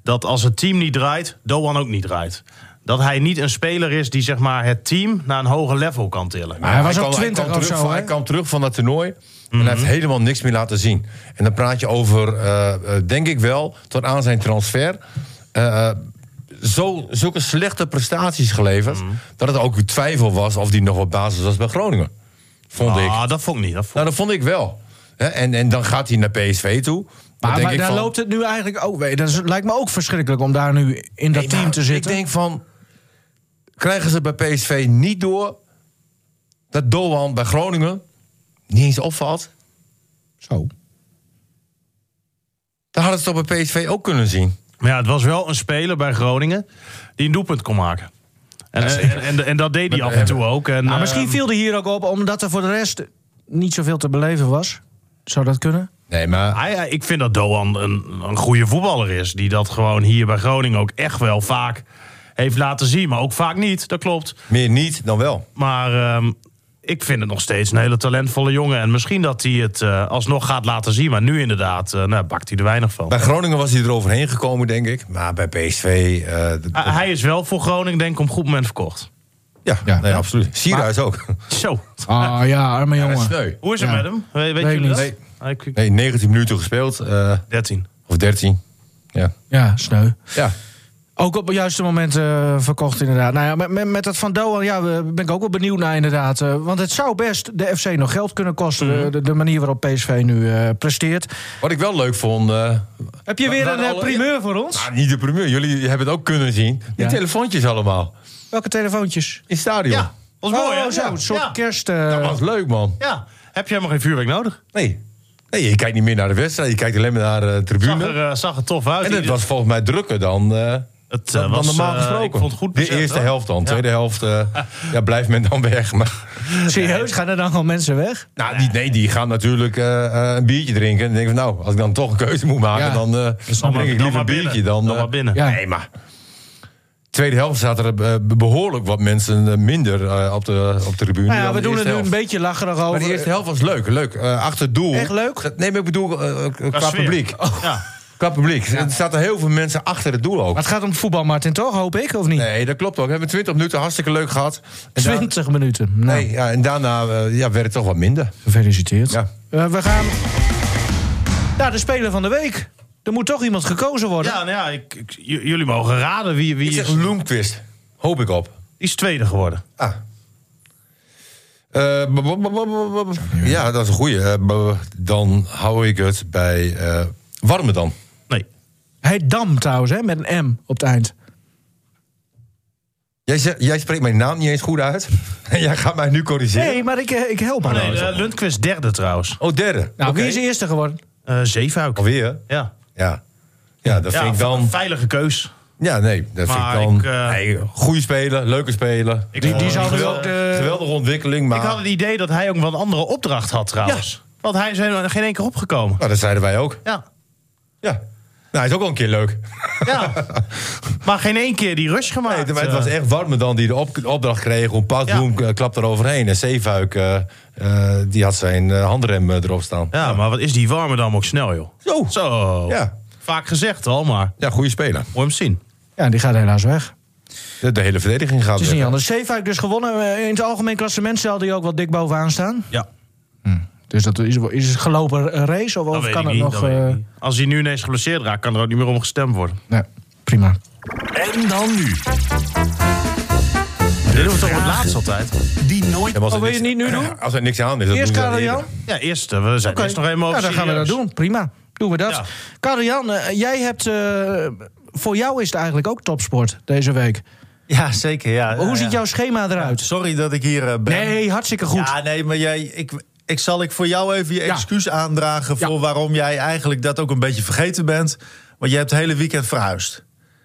Speaker 5: dat als het team niet draait, Doan ook niet draait. Dat hij niet een speler is die zeg maar, het team naar een hoger level kan tillen.
Speaker 4: Maar hij was ook
Speaker 1: kwam-
Speaker 4: 20
Speaker 1: kwam
Speaker 4: of
Speaker 1: terug
Speaker 4: zo,
Speaker 1: van? Hij kwam terug van dat toernooi en hij heeft helemaal niks meer laten zien. En dan praat je over, eh, eh, denk ik wel, tot aan zijn transfer... eh, zo, zulke slechte prestaties geleverd... dat het ook twijfel was of die nog op basis was bij Groningen. Vond ik.
Speaker 5: Ah, dat vond ik niet. Dat vond...
Speaker 1: Nou, dat vond ik wel. Hè, En, en dan gaat hij naar PSV toe.
Speaker 4: Maar,
Speaker 1: denk
Speaker 4: maar daar
Speaker 1: van,
Speaker 4: loopt het nu eigenlijk ook weer. Dat is- lijkt me ook verschrikkelijk om daar nu in dat
Speaker 1: Nee,
Speaker 4: team te zitten.
Speaker 1: Ik denk van, krijgen ze bij PSV niet door... dat Doan bij Groningen niet eens opvalt...
Speaker 4: Zo.
Speaker 1: dan hadden ze het toch bij PSV ook kunnen zien.
Speaker 5: Maar ja, het was wel een speler bij Groningen die een doelpunt kon maken. En, en, en, en dat deed hij af en toe ook. En,
Speaker 4: Nou, misschien
Speaker 5: ehm,
Speaker 4: viel hij hier ook op omdat er voor de rest niet zoveel te beleven was. Zou dat kunnen?
Speaker 1: Nee, maar
Speaker 5: hij- ik vind dat Doan een, een goede voetballer is. Die dat gewoon hier bij Groningen ook echt wel vaak heeft laten zien. Maar ook vaak niet, dat klopt.
Speaker 1: meer niet dan wel.
Speaker 5: Maar ehm, ik vind het nog steeds een hele talentvolle jongen. En misschien dat hij het eh, alsnog gaat laten zien. Maar nu inderdaad, eh, nou, bakt hij er weinig van.
Speaker 1: Bij Groningen was hij er overheen gekomen, denk ik. Maar bij PSV... eh, d-
Speaker 5: Ah, hij is wel voor Groningen denk ik op een goed moment verkocht.
Speaker 1: ja,
Speaker 4: Ja.
Speaker 1: nee, absoluut. Sierhuis ook.
Speaker 5: Zo.
Speaker 4: Ah ja, arme jongen.
Speaker 5: Hoe is het
Speaker 4: Ja.
Speaker 5: met hem? We- Weet,
Speaker 4: Weet
Speaker 5: jullie
Speaker 4: niet.
Speaker 5: dat?
Speaker 1: Nee.
Speaker 5: Ah, ik-
Speaker 1: Nee, 19 minuten gespeeld. eh,
Speaker 5: 13.
Speaker 1: of 13. Ja.
Speaker 4: Ja, sneu.
Speaker 1: ja.
Speaker 4: Ook op het juiste moment eh, verkocht, inderdaad. Nou ja, met, met, met dat Van Doan ja, ben ik ook wel benieuwd naar, inderdaad. Eh, want het zou best de FC nog geld kunnen kosten.
Speaker 1: Mhm.
Speaker 4: de, de manier waarop PSV nu eh, presteert.
Speaker 1: Wat ik wel leuk vond... eh,
Speaker 4: Heb je weer een
Speaker 1: alle-
Speaker 4: primeur voor ons?
Speaker 1: nou, niet de primeur, jullie hebben het ook kunnen zien. Die
Speaker 4: Ja.
Speaker 1: telefoontjes allemaal.
Speaker 4: Welke telefoontje?
Speaker 1: In het stadion.
Speaker 5: Ja, was mooi, hè?
Speaker 4: Oh, zo,
Speaker 5: Ja.
Speaker 4: een soort
Speaker 5: Ja.
Speaker 4: kerst... eh,
Speaker 1: Dat was leuk, man.
Speaker 5: Ja. Heb je helemaal geen vuurwerk nodig?
Speaker 1: Nee. Nee, je kijkt niet meer naar de wedstrijd. Je kijkt alleen maar naar de
Speaker 5: Zag
Speaker 1: tribune.
Speaker 5: er, eh, zag er tof uit.
Speaker 1: en het was volgens mij drukker dan, eh,
Speaker 5: Het, eh,
Speaker 1: dan, dan
Speaker 5: was,
Speaker 1: normaal
Speaker 5: eh,
Speaker 1: gesproken.
Speaker 5: ik vond het goed
Speaker 1: De eerste
Speaker 5: hoor.
Speaker 1: helft dan.
Speaker 5: Ja.
Speaker 1: Tweede helft eh, ja, blijft men dan weg. Maar,
Speaker 4: serieus, gaan er dan gewoon mensen weg?
Speaker 1: nou, die, nee, die gaan natuurlijk een biertje drinken. En denken van, nou, als ik dan toch een keuze moet maken...
Speaker 4: Ja.
Speaker 1: dan, eh, dan
Speaker 5: maar-
Speaker 1: drink ik
Speaker 5: dan
Speaker 1: liever
Speaker 5: maar
Speaker 1: een
Speaker 5: binnen.
Speaker 1: biertje. Dan,
Speaker 5: Dan
Speaker 1: eh,
Speaker 5: maar binnen.
Speaker 4: Ja.
Speaker 1: Nee, maar... Tweede helft zaten er eh, behoorlijk wat mensen minder op, de, op de tribune.
Speaker 4: Nou ja,
Speaker 1: dan
Speaker 4: we
Speaker 1: de
Speaker 4: doen het
Speaker 1: eerste
Speaker 4: nu een
Speaker 1: helft.
Speaker 4: beetje lacherig
Speaker 1: Maar
Speaker 4: over.
Speaker 1: de eerste helft was leuk. leuk. Eh, achter het doel.
Speaker 4: Echt leuk?
Speaker 1: Nee, maar ik bedoel qua
Speaker 5: sfeer.
Speaker 1: publiek.
Speaker 5: Ja.
Speaker 1: Qua publiek. Er zaten heel veel mensen achter het doel ook.
Speaker 4: Maar het gaat om voetbal, Martin, toch? Hoop ik, of niet?
Speaker 1: Nee, dat klopt ook. We hebben 20 minuten hartstikke leuk gehad. En da-
Speaker 4: 20 minuten. Nou,
Speaker 1: nee, ja, en daarna eh, ja, werd het toch wat minder.
Speaker 4: gefeliciteerd.
Speaker 1: Ja.
Speaker 4: Eh, we gaan naar de Speler van de Week. Er moet toch iemand gekozen worden.
Speaker 5: Ja, nou ja, ik, ik- j- jullie mogen raden wie, wie
Speaker 1: Ik zeg
Speaker 5: is,
Speaker 1: Loemquist. Hoop ik op.
Speaker 5: die is tweede geworden.
Speaker 1: Ah. Eh, b- b- b- b- b- ja, dat is een goeie. Eh, b- dan hou ik het bij eh Warmerdam.
Speaker 4: Hij Dam trouwens, hè, met een M op het eind.
Speaker 1: Jij, zegt, jij spreekt mijn naam niet eens goed uit. En jij gaat mij nu corrigeren.
Speaker 4: Nee, maar ik, eh, ik help
Speaker 5: Oh,
Speaker 4: hem.
Speaker 5: nee, eh, Lundqvist derde trouwens.
Speaker 1: Oh, derde.
Speaker 4: Nou,
Speaker 1: Oké.
Speaker 4: wie is de eerste geworden?
Speaker 5: Eh Zeefuik.
Speaker 1: Alweer?
Speaker 5: Ja.
Speaker 1: Ja. Ja, dat
Speaker 5: Ja,
Speaker 1: vind ik dan...
Speaker 5: een veilige keus.
Speaker 1: Ja, nee, dat
Speaker 5: Maar
Speaker 1: vind ik dan...
Speaker 5: ik, eh,
Speaker 1: nee, goede speler, leuke speler.
Speaker 5: Ik
Speaker 4: Die, die zou ook de...
Speaker 1: Geweldige ontwikkeling, maar...
Speaker 5: Ik had het idee dat hij ook wel een andere opdracht had trouwens. Want hij is helemaal geen één keer opgekomen.
Speaker 1: Nou, dat zeiden wij ook.
Speaker 5: Ja.
Speaker 1: Ja. Nou, hij is ook wel een keer leuk.
Speaker 5: ja. maar geen één keer die rush gemaakt.
Speaker 1: Nee, maar het was
Speaker 5: eh.
Speaker 1: echt warme dan die de op- opdracht kreeg om Padbloem ja. klapt eroverheen. En Zeefuik, eh, eh, die had zijn eh, handrem eh, erop staan.
Speaker 5: Ja, maar wat is die warme dan ook snel, joh.
Speaker 1: Zo.
Speaker 5: Zo.
Speaker 1: Ja.
Speaker 5: Vaak gezegd al, maar
Speaker 1: Ja, goede speler.
Speaker 5: mooi hem zien.
Speaker 4: Ja, die gaat helaas weg.
Speaker 1: De, de hele verdediging gaat
Speaker 4: Het is niet
Speaker 1: weg.
Speaker 4: anders. Zeefuik dus gewonnen. Eh, In het algemeen klassement zal hij ook wel dik bovenaan staan.
Speaker 5: Ja,
Speaker 4: Dus dat is, is het gelopen race? Of,
Speaker 5: dat
Speaker 4: of kan het
Speaker 5: niet.
Speaker 4: nog... eh.
Speaker 5: Als hij nu ineens geblesseerd raakt, kan er ook niet meer om gestemd worden.
Speaker 4: nee, prima.
Speaker 3: En dan nu.
Speaker 5: Dit doen we toch het laatst altijd?
Speaker 3: Die nooit...
Speaker 1: Er
Speaker 4: Oh, wil je niet nu doen?
Speaker 1: Als er niks aan is,
Speaker 4: Eerst Karel Jan?
Speaker 5: Ja, eerst. eh, We zijn
Speaker 4: Oké.
Speaker 5: eerst nog eenmaal
Speaker 4: Ja, dan gaan we dat doen. Prima. Doen we dat.
Speaker 5: Ja.
Speaker 4: Karel Jan, eh, jij hebt... eh, voor jou is het eigenlijk ook topsport deze week.
Speaker 2: Ja, zeker. Ja.
Speaker 4: Hoe
Speaker 2: Ja,
Speaker 4: ziet
Speaker 2: ja.
Speaker 4: jouw schema eruit?
Speaker 2: Sorry dat ik hier ben.
Speaker 4: Nee, hartstikke goed.
Speaker 2: Ja, nee, maar jij, ik, ik zal ik voor jou even je
Speaker 4: Ja.
Speaker 2: excuus aandragen...
Speaker 4: Ja.
Speaker 2: voor waarom jij eigenlijk dat ook een beetje vergeten bent. Want je hebt het hele weekend verhuisd.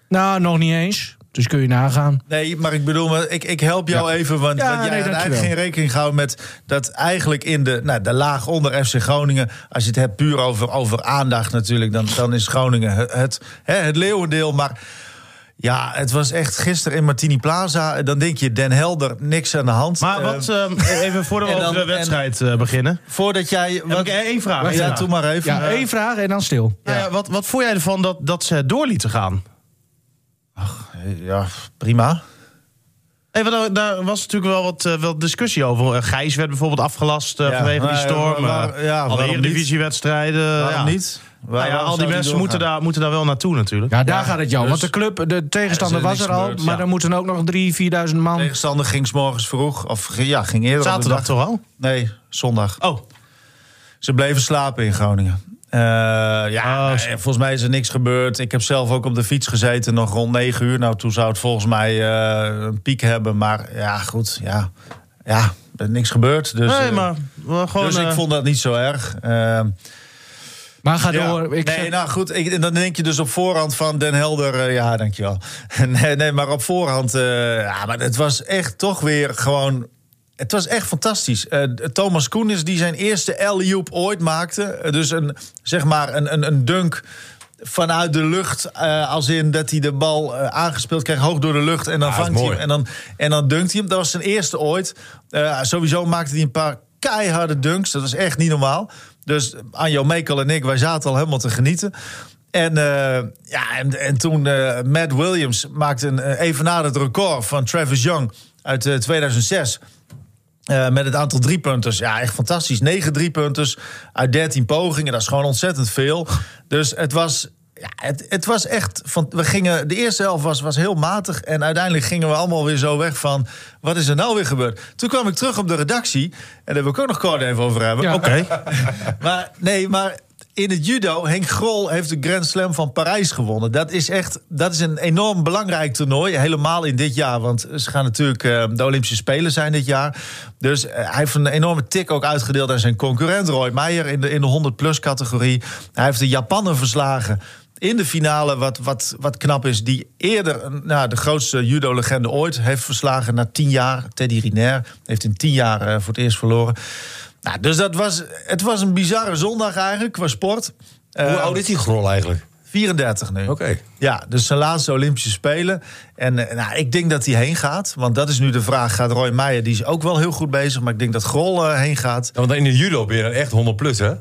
Speaker 4: Nou, nog niet eens. Dus kun je nagaan.
Speaker 2: Nee, maar ik bedoel, ik, ik help jou even. Want,
Speaker 4: Ja,
Speaker 2: want jij
Speaker 4: nee, dankjewel.
Speaker 2: eigenlijk geen rekening gehouden met dat eigenlijk in de, nou, de laag onder FC Groningen. Als je het hebt puur over, over aandacht natuurlijk, dan, dan is Groningen het, het, hè, het leeuwendeel. Maar ja, het was echt gisteren in Martini Plaza. Dan denk je, Den Helder, niks aan de hand.
Speaker 5: Maar
Speaker 2: Eh,
Speaker 5: wat, ehm, even voordat we
Speaker 2: dan-
Speaker 5: over de wedstrijd eh, beginnen.
Speaker 2: voordat jij.
Speaker 5: Heb
Speaker 2: Wat,
Speaker 5: ik één vraag.
Speaker 2: ja, doe maar even.
Speaker 4: Ja, één vraag en dan stil.
Speaker 5: Nou ja, wat, wat vond jij ervan dat, dat ze het door lieten gaan?
Speaker 2: Ja, prima.
Speaker 5: Want daar, daar was natuurlijk wel wat, eh, wel discussie over. Eh, Gijs werd bijvoorbeeld afgelast eh,
Speaker 2: Ja,
Speaker 5: vanwege die storm.
Speaker 2: waar-
Speaker 5: eh,
Speaker 2: ja,
Speaker 5: alle eredivisiewedstrijden.
Speaker 2: Waarom
Speaker 5: ja.
Speaker 2: niet?
Speaker 5: Nou ja, al die mensen moeten daar, moeten daar wel naartoe natuurlijk.
Speaker 4: Ja, daar gaat het jou.
Speaker 2: dus-
Speaker 4: Want de club, de tegenstander
Speaker 2: er
Speaker 4: was er al.
Speaker 2: gebeurd,
Speaker 4: maar
Speaker 2: ja.
Speaker 4: dan moeten ook nog 3.000, 4.000 man.
Speaker 2: Tegenstander ging 's morgens vroeg. Of ja, ging eerder. de
Speaker 5: Zaterdag
Speaker 2: dag.
Speaker 5: toch al?
Speaker 2: Nee, zondag.
Speaker 5: Oh,
Speaker 2: Ze bleven slapen in Groningen. Eh, ja,
Speaker 5: Oh,
Speaker 2: volgens mij is er niks gebeurd. Ik heb zelf ook op de fiets gezeten, nog rond 9 uur. Nou, toen zou het volgens mij eh, een piek hebben. Maar ja, goed, ja. Ja, er is niks gebeurd. Dus,
Speaker 5: nee,
Speaker 2: eh,
Speaker 5: maar gewoon...
Speaker 2: dus ik vond dat niet zo erg.
Speaker 4: Maar ga
Speaker 2: ja.
Speaker 4: door. Ik
Speaker 2: nee,
Speaker 4: zeg-
Speaker 2: nou goed, ik, dan denk je dus op voorhand van Den Helder... eh, ja, dankjewel. nee, nee, maar op voorhand... eh, ja, maar het was echt toch weer gewoon... Het was echt fantastisch. Eh, Thomas Koenis die zijn eerste alley-oop ooit maakte. Dus een, zeg maar een, een, een dunk vanuit de lucht. eh, als in dat hij de bal aangespeeld kreeg, hoog door de lucht. En dan vangt hij hem en dan, en dan dunkt hij hem. Dat was zijn eerste ooit. Eh, sowieso maakte hij een paar keiharde dunks. Dat was echt niet normaal. Dus Anjo Mekel en ik, wij zaten al helemaal te genieten. En, eh, ja, en, en toen eh, Matt Williams maakte een uh, evenaard record van Travis Young uit eh, 2006. Eh, met het aantal driepunters. Ja, echt fantastisch. 9 driepunters uit 13 pogingen. Dat is gewoon ontzettend veel. Dus het was, Ja, het, het was echt. Van, we gingen, de eerste helft was, was heel matig. En uiteindelijk gingen we allemaal weer zo weg van. Wat is er nou weer gebeurd? Toen kwam ik terug op de redactie. En daar wil ik ook nog kort even over hebben.
Speaker 4: Ja.
Speaker 5: Oké.
Speaker 2: Maar nee, maar in het judo, Henk Grol heeft de Grand Slam van Parijs gewonnen. Dat is echt dat is een enorm belangrijk toernooi. Helemaal in dit jaar, want ze gaan natuurlijk eh, de Olympische Spelen zijn dit jaar. Dus eh, hij heeft een enorme tik ook uitgedeeld aan zijn concurrent Roy Meijer in de, in de 100-plus categorie. Hij heeft de Japaner verslagen. In de finale, wat, wat, wat knap is, die eerder nou, de grootste judo-legende ooit heeft verslagen na tien jaar. Teddy Riner heeft in tien jaar eh, voor het eerst verloren. Nou, dus dat was, het was een bizarre zondag eigenlijk qua sport.
Speaker 1: Hoe
Speaker 2: Eh,
Speaker 1: oud is die Grol eigenlijk?
Speaker 2: 34 nu.
Speaker 1: Oké.
Speaker 2: Ja, dus zijn laatste Olympische Spelen. En eh, nou, ik denk dat hij heen gaat. Want dat is nu de vraag. Gaat Roy Meijer, die is ook wel heel goed bezig. Maar ik denk dat Grol heen gaat.
Speaker 1: Ja, want in de judo ben je dan echt 100 plus, hè?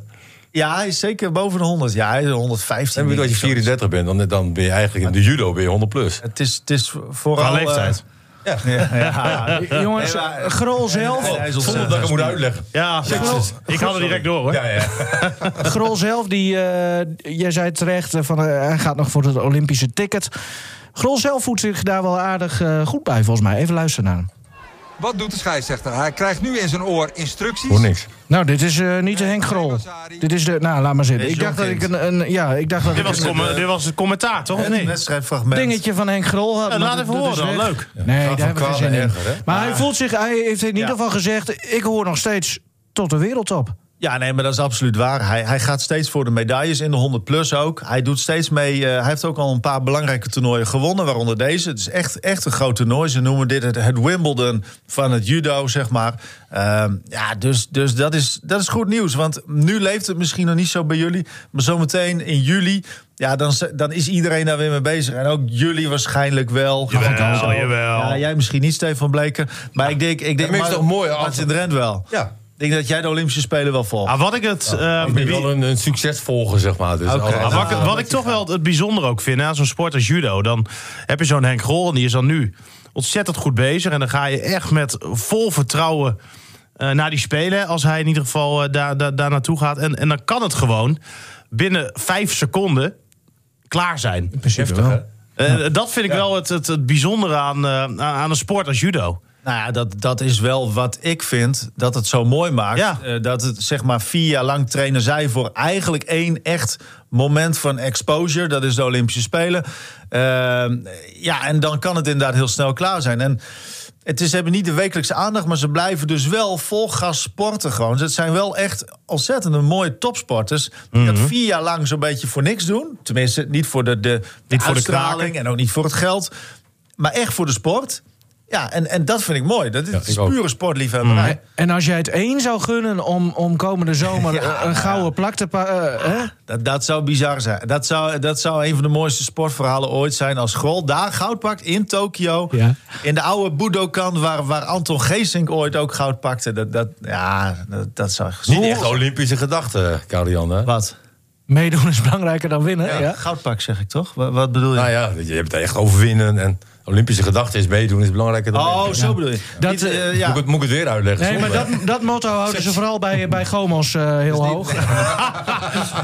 Speaker 2: Ja, hij is zeker boven de 100. Ja, hij is 115.
Speaker 1: En als je
Speaker 2: denk ik,
Speaker 1: 34 bent, dan, dan ben je eigenlijk in de judo ben je 100 plus.
Speaker 2: Het is, het is vooral...
Speaker 5: Qua leeftijd.
Speaker 2: eh, ja, ja.
Speaker 4: Jongens, Grol zelf,
Speaker 2: is
Speaker 1: Zonder dat ik het moet uitleggen.
Speaker 5: Ja, ik had er direct door hoor.
Speaker 1: Ja, ja.
Speaker 4: Grol zelf, die, eh, jij zei terecht, eh, van, hij gaat nog voor het Olympische ticket. Grol zelf voelt zich daar wel aardig eh, goed bij, volgens mij. Even luisteren naar hem.
Speaker 7: Wat doet de scheidsrechter? Hij krijgt nu in zijn oor instructies.
Speaker 1: Voor niks.
Speaker 4: Nou, dit is eh, niet de Henk Grol. Dit is de... Nou, laat maar zitten. Ik dacht dat ik een... een ja, ik dacht dat
Speaker 5: Dit
Speaker 4: ik
Speaker 5: was,
Speaker 4: een
Speaker 5: dit was het commentaar, toch? Of
Speaker 2: Een
Speaker 5: nee?
Speaker 2: wedstrijdfragment.
Speaker 4: dingetje van Henk Grol had.
Speaker 5: Ja, laat
Speaker 4: dat-
Speaker 5: even horen, leuk.
Speaker 4: Nee, daar hebben we geen zin in.
Speaker 1: erger?
Speaker 4: Maar hij voelt zich... Hij heeft in ieder geval gezegd... Ik hoor nog steeds tot de wereldtop.
Speaker 2: Ja, nee, maar dat is absoluut waar. Hij, hij gaat steeds voor de medailles in de 100 plus ook. Hij doet steeds mee. eh, hij heeft ook al een paar belangrijke toernooien gewonnen, waaronder deze. Het is echt, echt een groot toernooi. Ze noemen dit het, het Wimbledon van het judo, zeg maar. Ehm, ja, dus, dus dat, is, dat is goed nieuws. Want nu leeft het misschien nog niet zo bij jullie. Maar zometeen in juli. Ja, dan, dan is iedereen daar weer mee bezig. En ook jullie waarschijnlijk wel.
Speaker 5: Jawel, jawel.
Speaker 2: Ja, jij misschien niet, Stefan Bleker. Maar ik denk... Ik denk
Speaker 1: maar het is toch mooi, als-
Speaker 2: Martin Drent wel.
Speaker 1: Ja.
Speaker 2: Ik denk dat jij de Olympische Spelen wel volgt.
Speaker 5: Ah, wat ik het. eh,
Speaker 1: Ik ben
Speaker 5: wie-
Speaker 1: wel een, een succesvolger, zeg maar. Dus
Speaker 5: Maar wat, ik- wat ik toch wel het bijzonder ook vind aan zo'n sport als judo, dan heb je zo'n Henk Grol en die is dan nu ontzettend goed bezig. En dan ga je echt met vol vertrouwen eh, naar die spelen, als hij in ieder geval eh, daar, daar, daar naartoe gaat. En, en dan kan het gewoon binnen vijf seconden klaar zijn. Eh, dat vind ik wel het, het, het bijzondere aan, eh, aan- aan een sport als judo.
Speaker 2: Nou ja, dat, dat is wel wat ik vind dat het zo mooi maakt.
Speaker 5: Ja.
Speaker 2: Eh, dat het zeg maar vier jaar lang trainen zij voor eigenlijk één echt moment van exposure. Dat is de Olympische Spelen. Ehm, ja, en dan kan het inderdaad heel snel klaar zijn. En het is, ze hebben niet de wekelijkse aandacht, maar ze blijven dus wel vol gas sporten gewoon. Het zijn wel echt ontzettend mooie topsporters. Die dat vier jaar lang zo'n beetje voor niks doen. Tenminste, niet voor de, de, de
Speaker 5: Niet voor de
Speaker 2: en ook niet voor het geld. Maar echt voor de sport. Ja, en, en dat vind ik mooi. Dat is pure sportliefhebberij.
Speaker 4: En als jij het één zou gunnen om, om komende zomer
Speaker 2: Ja,
Speaker 4: een gouden
Speaker 2: ja.
Speaker 4: plak te pakken.
Speaker 2: Dat, dat zou bizar zijn. Dat zou, dat zou een van de mooiste sportverhalen ooit zijn. Als Grol daar goud pakt in Tokio.
Speaker 4: Ja.
Speaker 2: In de oude Budokan waar, waar Anton Geesink ooit ook goud pakte. Dat, dat, ja, dat, dat zou
Speaker 1: Niet echt Olympische gedachte, Karian. Hè?
Speaker 2: Wat?
Speaker 4: Meedoen is belangrijker dan winnen. Ja.
Speaker 2: Ja, goudpak zeg ik toch? Wat, wat bedoel je?
Speaker 1: Nou ja, je hebt het echt overwinnen. En Olympische gedachte is meedoen is belangrijker dan
Speaker 2: oh, zo bedoel je.
Speaker 4: Dat,
Speaker 2: Niet,
Speaker 4: eh,
Speaker 2: eh, ja.
Speaker 1: Moet, ik het, moet ik het weer uitleggen?
Speaker 4: Nee, maar dat, dat motto houden ze vooral bij, bij Gomos eh, heel hoog.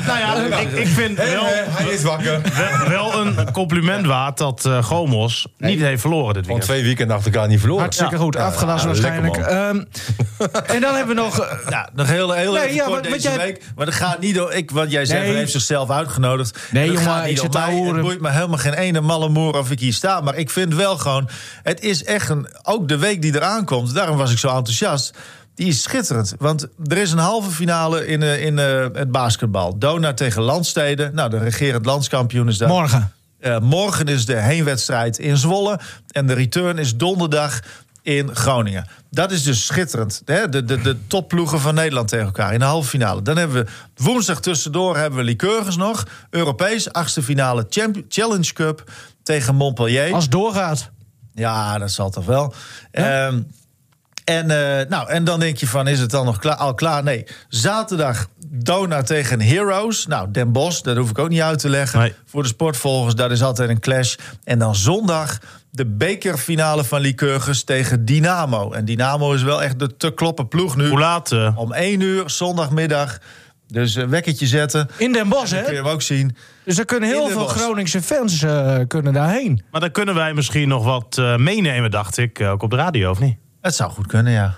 Speaker 5: Nou ja, ik, ik vind wel,
Speaker 1: hij is wakker.
Speaker 5: wel, wel een compliment waard dat eh Gomos niet heeft verloren dit
Speaker 1: Van
Speaker 5: weekend.
Speaker 1: twee weekenden achter elkaar niet verloren.
Speaker 4: Hartstikke
Speaker 1: Ja.
Speaker 4: goed,
Speaker 1: Ja,
Speaker 4: afgelast
Speaker 1: ja,
Speaker 4: waarschijnlijk. Ehm, en dan hebben we nog...
Speaker 2: Ja, nog heel, heel
Speaker 4: Nee,
Speaker 2: even
Speaker 4: ja,
Speaker 2: kort deze
Speaker 4: jij-
Speaker 2: week. Maar dat gaat niet door... Ik, wat jij zegt,
Speaker 4: Nee.
Speaker 2: hij heeft zichzelf uitgenodigd.
Speaker 4: Nee, jongen,
Speaker 2: gaat niet
Speaker 4: ik
Speaker 2: om
Speaker 4: zit horen.
Speaker 2: Het boeit me helemaal geen ene malle moer of ik hier sta. Maar ik vind wel gewoon... Het is echt een... Ook de week die eraan komt, daarom was ik zo enthousiast... Die is schitterend. Want er is een halve finale in, eh, in eh, het basketbal. Dona tegen Landsteden. Nou, de regerend landskampioen is daar.
Speaker 4: Morgen.
Speaker 2: Eh, morgen is de heenwedstrijd in Zwolle. En de return is donderdag in Groningen. Dat is dus schitterend. Hè? De, de, de topploegen van Nederland tegen elkaar in de halve finale. Dan hebben we woensdag tussendoor hebben we Lycurgus nog. Europees, achtste finale Challenge Cup tegen Montpellier.
Speaker 4: Als het doorgaat.
Speaker 2: Ja, dat zal toch wel. Ehm, en, eh, nou, en dan denk je van, is het dan nog klaar, al klaar? Nee. Zaterdag Dona tegen Heroes. Nou, Den Bosch, dat hoef ik ook niet uit te leggen.
Speaker 5: Nee.
Speaker 2: Voor de sportvolgers, dat is altijd een clash. En dan zondag de bekerfinale van Lycurgus tegen Dynamo. En Dynamo is wel echt de te kloppen ploeg nu.
Speaker 5: Hoe laat? eh?
Speaker 2: Om 1 uur, zondagmiddag. Dus een wekkertje zetten.
Speaker 4: In Den Bosch,
Speaker 2: Dat kun je
Speaker 4: hè?
Speaker 2: hem ook zien.
Speaker 4: Dus er kunnen heel veel
Speaker 2: Bosch.
Speaker 4: Groningse fans eh, kunnen daarheen.
Speaker 5: Maar dan kunnen wij misschien nog wat eh, meenemen, dacht ik. eh, Ook op de radio, of niet?
Speaker 2: Het zou goed kunnen, ja.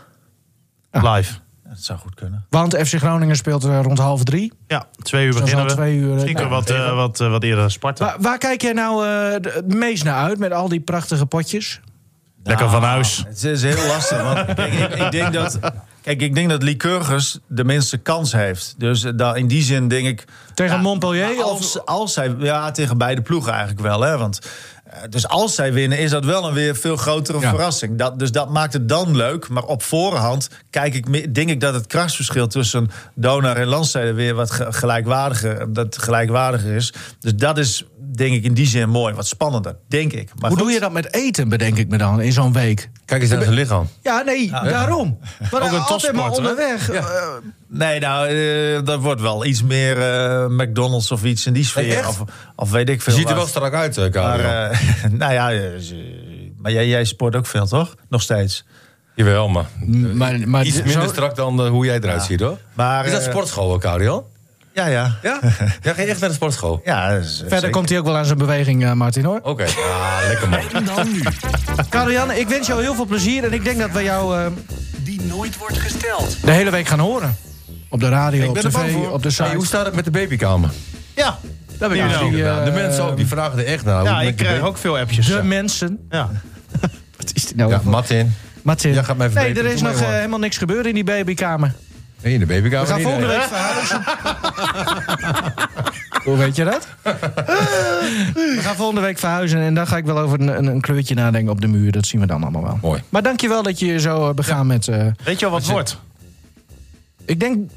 Speaker 5: Live.
Speaker 2: Het zou goed kunnen.
Speaker 4: Want FC Groningen speelt eh, rond half drie.
Speaker 5: Ja, twee uur
Speaker 4: Zoals
Speaker 5: beginnen we.
Speaker 4: twee uur, eh,
Speaker 5: Misschien
Speaker 4: nou,
Speaker 5: kunnen we wat, eh, wat, eh, wat eerder Sparta.
Speaker 4: Waar, waar kijk jij nou eh, het meest naar uit met al die prachtige potjes?
Speaker 5: Lekker van huis.
Speaker 2: Het is heel lastig. Want kijk, ik, ik denk dat. Kijk, ik denk dat Lycurgus de minste kans heeft. Dus eh, daar- in die zin denk ik.
Speaker 4: Tegen
Speaker 2: ja,
Speaker 4: Montpellier?
Speaker 2: maar
Speaker 4: Of,
Speaker 2: Als, als zij, ja, tegen beide ploegen eigenlijk wel. Hè, want, dus als zij winnen, is dat wel een weer veel grotere
Speaker 4: Ja.
Speaker 2: verrassing. Dat, dus dat maakt het dan leuk. Maar op voorhand kijk ik, me- denk ik dat het krachtsverschil tussen Donar en Landsteden weer wat ge- gelijkwaardiger, dat gelijkwaardiger is. Dus dat is denk ik in die zin mooi. Wat spannender, denk ik. Maar
Speaker 4: hoe
Speaker 2: goed.
Speaker 4: doe je dat met eten, bedenk ik me dan, in zo'n week?
Speaker 1: Kijk eens naar zijn lichaam.
Speaker 4: Ja, nee, daarom. Maar
Speaker 5: Ook een
Speaker 4: altijd maar onderweg.
Speaker 2: Nee, nou, eh, dat wordt wel iets meer eh, McDonald's of iets in die sfeer. of, of weet ik
Speaker 1: Je
Speaker 2: veel.
Speaker 1: ziet er wel strak uit, eh,
Speaker 2: Maar, nou ja, maar jij, jij sport ook veel, toch? Nog steeds.
Speaker 1: Jawel, maar
Speaker 4: maar, maar
Speaker 1: iets
Speaker 4: zo-
Speaker 1: minder strak dan hoe jij eruit ziet, hoor.
Speaker 2: Maar,
Speaker 1: Is dat sportschool, Karel?
Speaker 2: Ja, ja.
Speaker 1: Ja? Ja, ga je echt naar de sportschool?
Speaker 2: ja
Speaker 4: Verder
Speaker 2: zeker.
Speaker 4: komt hij ook wel aan zijn beweging, eh, Martin, hoor.
Speaker 1: Oké, ah, lekker man.
Speaker 3: En dan nu,
Speaker 4: Karel-Jan, ik wens jou heel veel plezier. En ik denk dat we jou
Speaker 3: die nooit wordt gesteld.
Speaker 4: de hele week gaan horen. Op de radio, op tv, op de site.
Speaker 1: Hey, hoe staat het met de babykamer?
Speaker 5: Ja,
Speaker 1: Dat ben ik
Speaker 4: Ja,
Speaker 1: ook
Speaker 4: die,
Speaker 1: gedaan. De
Speaker 4: eh,
Speaker 1: mensen ook, die vragen er echt naar.
Speaker 5: Ja ik krijg ook veel appjes.
Speaker 4: de
Speaker 5: ja.
Speaker 4: mensen.
Speaker 5: Ja.
Speaker 4: Wat is dit nou?
Speaker 1: Ja, Martin.
Speaker 4: Martin.
Speaker 1: Ja, gaat mij
Speaker 4: nee, er is
Speaker 1: Doe
Speaker 4: nog eh, helemaal niks gebeurd in die babykamer.
Speaker 1: Nee, in de babykamer
Speaker 4: We gaan volgende week verhuizen. Hoe weet je dat? we gaan volgende week verhuizen en dan ga ik wel over een, een, een kleurtje nadenken op de muur. Dat zien we dan allemaal wel.
Speaker 1: Mooi.
Speaker 4: Maar dankjewel dat je je zo eh, begaan met... eh,
Speaker 5: Weet je wel wat het wordt?
Speaker 4: ik denk...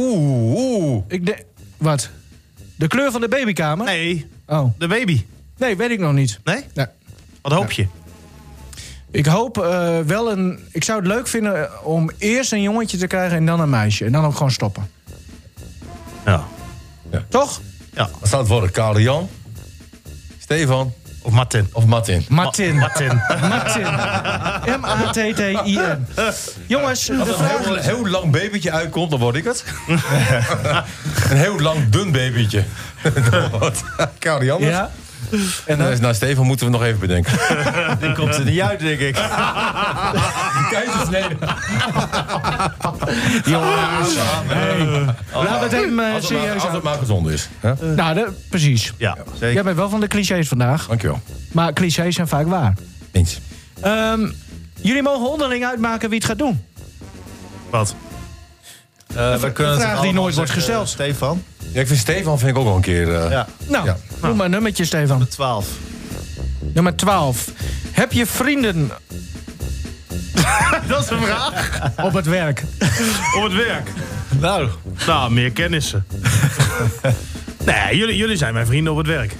Speaker 1: Oeh, oeh.
Speaker 4: Ik. Wat? De kleur van de babykamer?
Speaker 5: Nee,
Speaker 4: Oh.
Speaker 5: de baby.
Speaker 4: Nee, weet ik nog niet.
Speaker 5: Nee?
Speaker 4: Nee.
Speaker 5: Wat hoop je?
Speaker 4: Ik hoop eh, wel een... Ik zou het leuk vinden om eerst een jongetje te krijgen en dan een meisje. En dan ook gewoon stoppen.
Speaker 5: Ja.
Speaker 4: Toch?
Speaker 5: ja.
Speaker 1: Wat staat het worden? Karel Jan? Stefan?
Speaker 5: Of Martin.
Speaker 1: Of Martin?
Speaker 4: Martin.
Speaker 5: Martin.
Speaker 4: Martin. M-A-T-T-I-N. Jongens,
Speaker 1: Als er een heel, heel lang babytje uitkomt, dan word ik het. een heel lang dun babytje. Karel Jan het.
Speaker 4: Ja?
Speaker 1: En eh, nou, Stefan moeten we nog even bedenken.
Speaker 2: Die komt er niet uit, denk ik.
Speaker 1: Keizersnede.
Speaker 4: Jongens. Hey. We het hem eh,
Speaker 1: Als het, maar,
Speaker 4: serieus
Speaker 1: als het
Speaker 4: aan.
Speaker 1: maar gezond is. Hè?
Speaker 4: Nou, de- precies.
Speaker 5: Ja.
Speaker 4: Jij bent wel van de clichés vandaag.
Speaker 1: Dankjewel.
Speaker 4: Maar clichés zijn vaak waar.
Speaker 1: Eens.
Speaker 4: Ehm, jullie mogen onderling uitmaken wie het gaat doen.
Speaker 5: Wat?
Speaker 2: Eh, we kunnen het
Speaker 4: vraag die nooit wordt gesteld.
Speaker 2: Stefan?
Speaker 1: Ja, ik vind Stefan vind ik ook wel een keer... eh,
Speaker 2: Ja,
Speaker 4: Nou,
Speaker 1: Ja.
Speaker 4: Noem maar een nummertje, Stefan.
Speaker 2: 12.
Speaker 4: Nummer 12. Heb je vrienden
Speaker 5: Dat is een vraag.
Speaker 4: op het werk?
Speaker 5: Op het werk.
Speaker 2: Nou,
Speaker 5: Nou, meer kennissen. nee, jullie, jullie zijn mijn vrienden op het werk.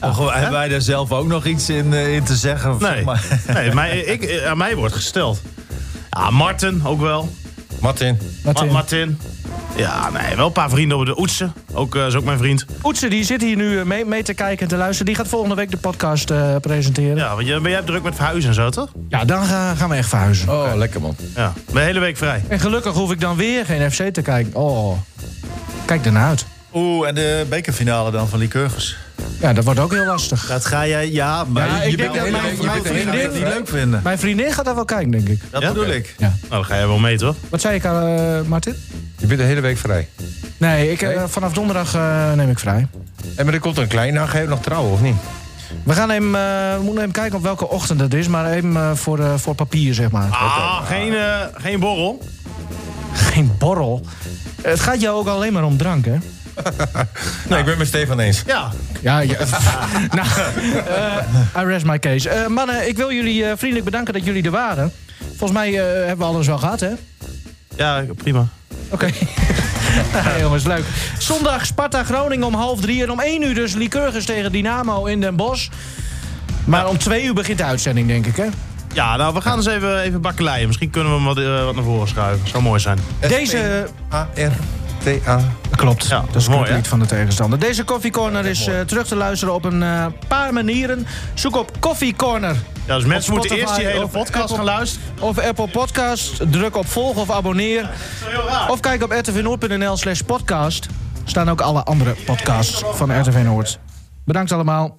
Speaker 2: mogen- hebben wij daar zelf ook nog iets in, eh, in te zeggen?
Speaker 5: Nee,
Speaker 2: Maar-
Speaker 5: nee mij, ik, eh, aan mij wordt gesteld. Ja, Martin ook wel.
Speaker 1: Martin.
Speaker 5: Martin. Ja, nee, wel een paar vrienden op de Oetsen. Ook, eh, is ook mijn vriend.
Speaker 4: Oetse, die zit hier nu eh, mee, mee te kijken en te luisteren. Die gaat volgende week de podcast eh, presenteren. Ja,
Speaker 5: Ja, want je, ben jij druk met verhuizen en zo, toch?
Speaker 4: dan ga- gaan we echt verhuizen.
Speaker 1: Oh, lekker man.
Speaker 5: Ja. De hele week vrij.
Speaker 4: En gelukkig hoef ik dan weer geen FC te kijken. Oh, kijk ernaar uit.
Speaker 2: Oeh, en de bekerfinale dan van Lycurgus.
Speaker 4: Ja, dat wordt ook heel lastig.
Speaker 2: Dat ga jij, ja, maar
Speaker 4: Ja,
Speaker 2: je
Speaker 4: ik
Speaker 2: bent
Speaker 4: denk
Speaker 2: de
Speaker 4: dat
Speaker 2: hele
Speaker 4: mijn- vriendin-
Speaker 2: niet leuk vinden.
Speaker 4: Mijn vriendin gaat daar wel kijken, denk ik.
Speaker 2: Dat
Speaker 5: Ja?
Speaker 2: bedoel ik.
Speaker 4: Ja.
Speaker 5: Nou, dan ga je wel mee, toch?
Speaker 4: Wat zei ik, eh Martin?
Speaker 1: Je bent de hele week vrij.
Speaker 4: Nee, ik, eh, vanaf donderdag eh, neem ik vrij.
Speaker 1: En maar er komt een klein na, ga je nog trouwen of niet?
Speaker 4: We gaan hem, eh, we moeten even kijken op welke ochtend dat is, maar even voor, eh, voor papier, zeg maar.
Speaker 5: Ah, geen, eh, geen borrel.
Speaker 4: Geen borrel. Het gaat jou ook alleen maar om drank, hè?
Speaker 1: Nee, ik ben met Stefan eens.
Speaker 5: Ja.
Speaker 4: Ja, ja. nou, eh, I rest my case. Eh, mannen, ik wil jullie eh, vriendelijk bedanken dat jullie er waren. Volgens mij eh, hebben we alles wel gehad, hè?
Speaker 5: Ja, prima.
Speaker 4: Oké. nou, jongens, leuk. Zondag Sparta Groningen om half drie. En om één uur dus Lycurgus tegen Dynamo in Den Bosch. Maar om twee uur begint de uitzending, denk ik, hè?
Speaker 5: Ja, nou, we gaan eens even, even bakkeleien. Misschien kunnen we hem wat, wat naar voren schuiven. Zou mooi zijn.
Speaker 4: Deze...
Speaker 1: A-R-T-A.
Speaker 4: Klopt,
Speaker 5: Ja,
Speaker 4: dat is
Speaker 5: mooi,
Speaker 4: lied van de tegenstander. Deze Koffie Corner is eh, terug te luisteren op een eh, paar manieren. Zoek op Koffie Corner
Speaker 5: Ja, dus mensen moeten eerst die hele podcast
Speaker 4: Apple-
Speaker 5: gaan luisteren.
Speaker 4: Of Apple Podcast. Druk op volg of abonneer. Of kijk op rtvnoord.nl slash podcast. Staan ook alle andere podcasts van RTV Noord. Bedankt allemaal.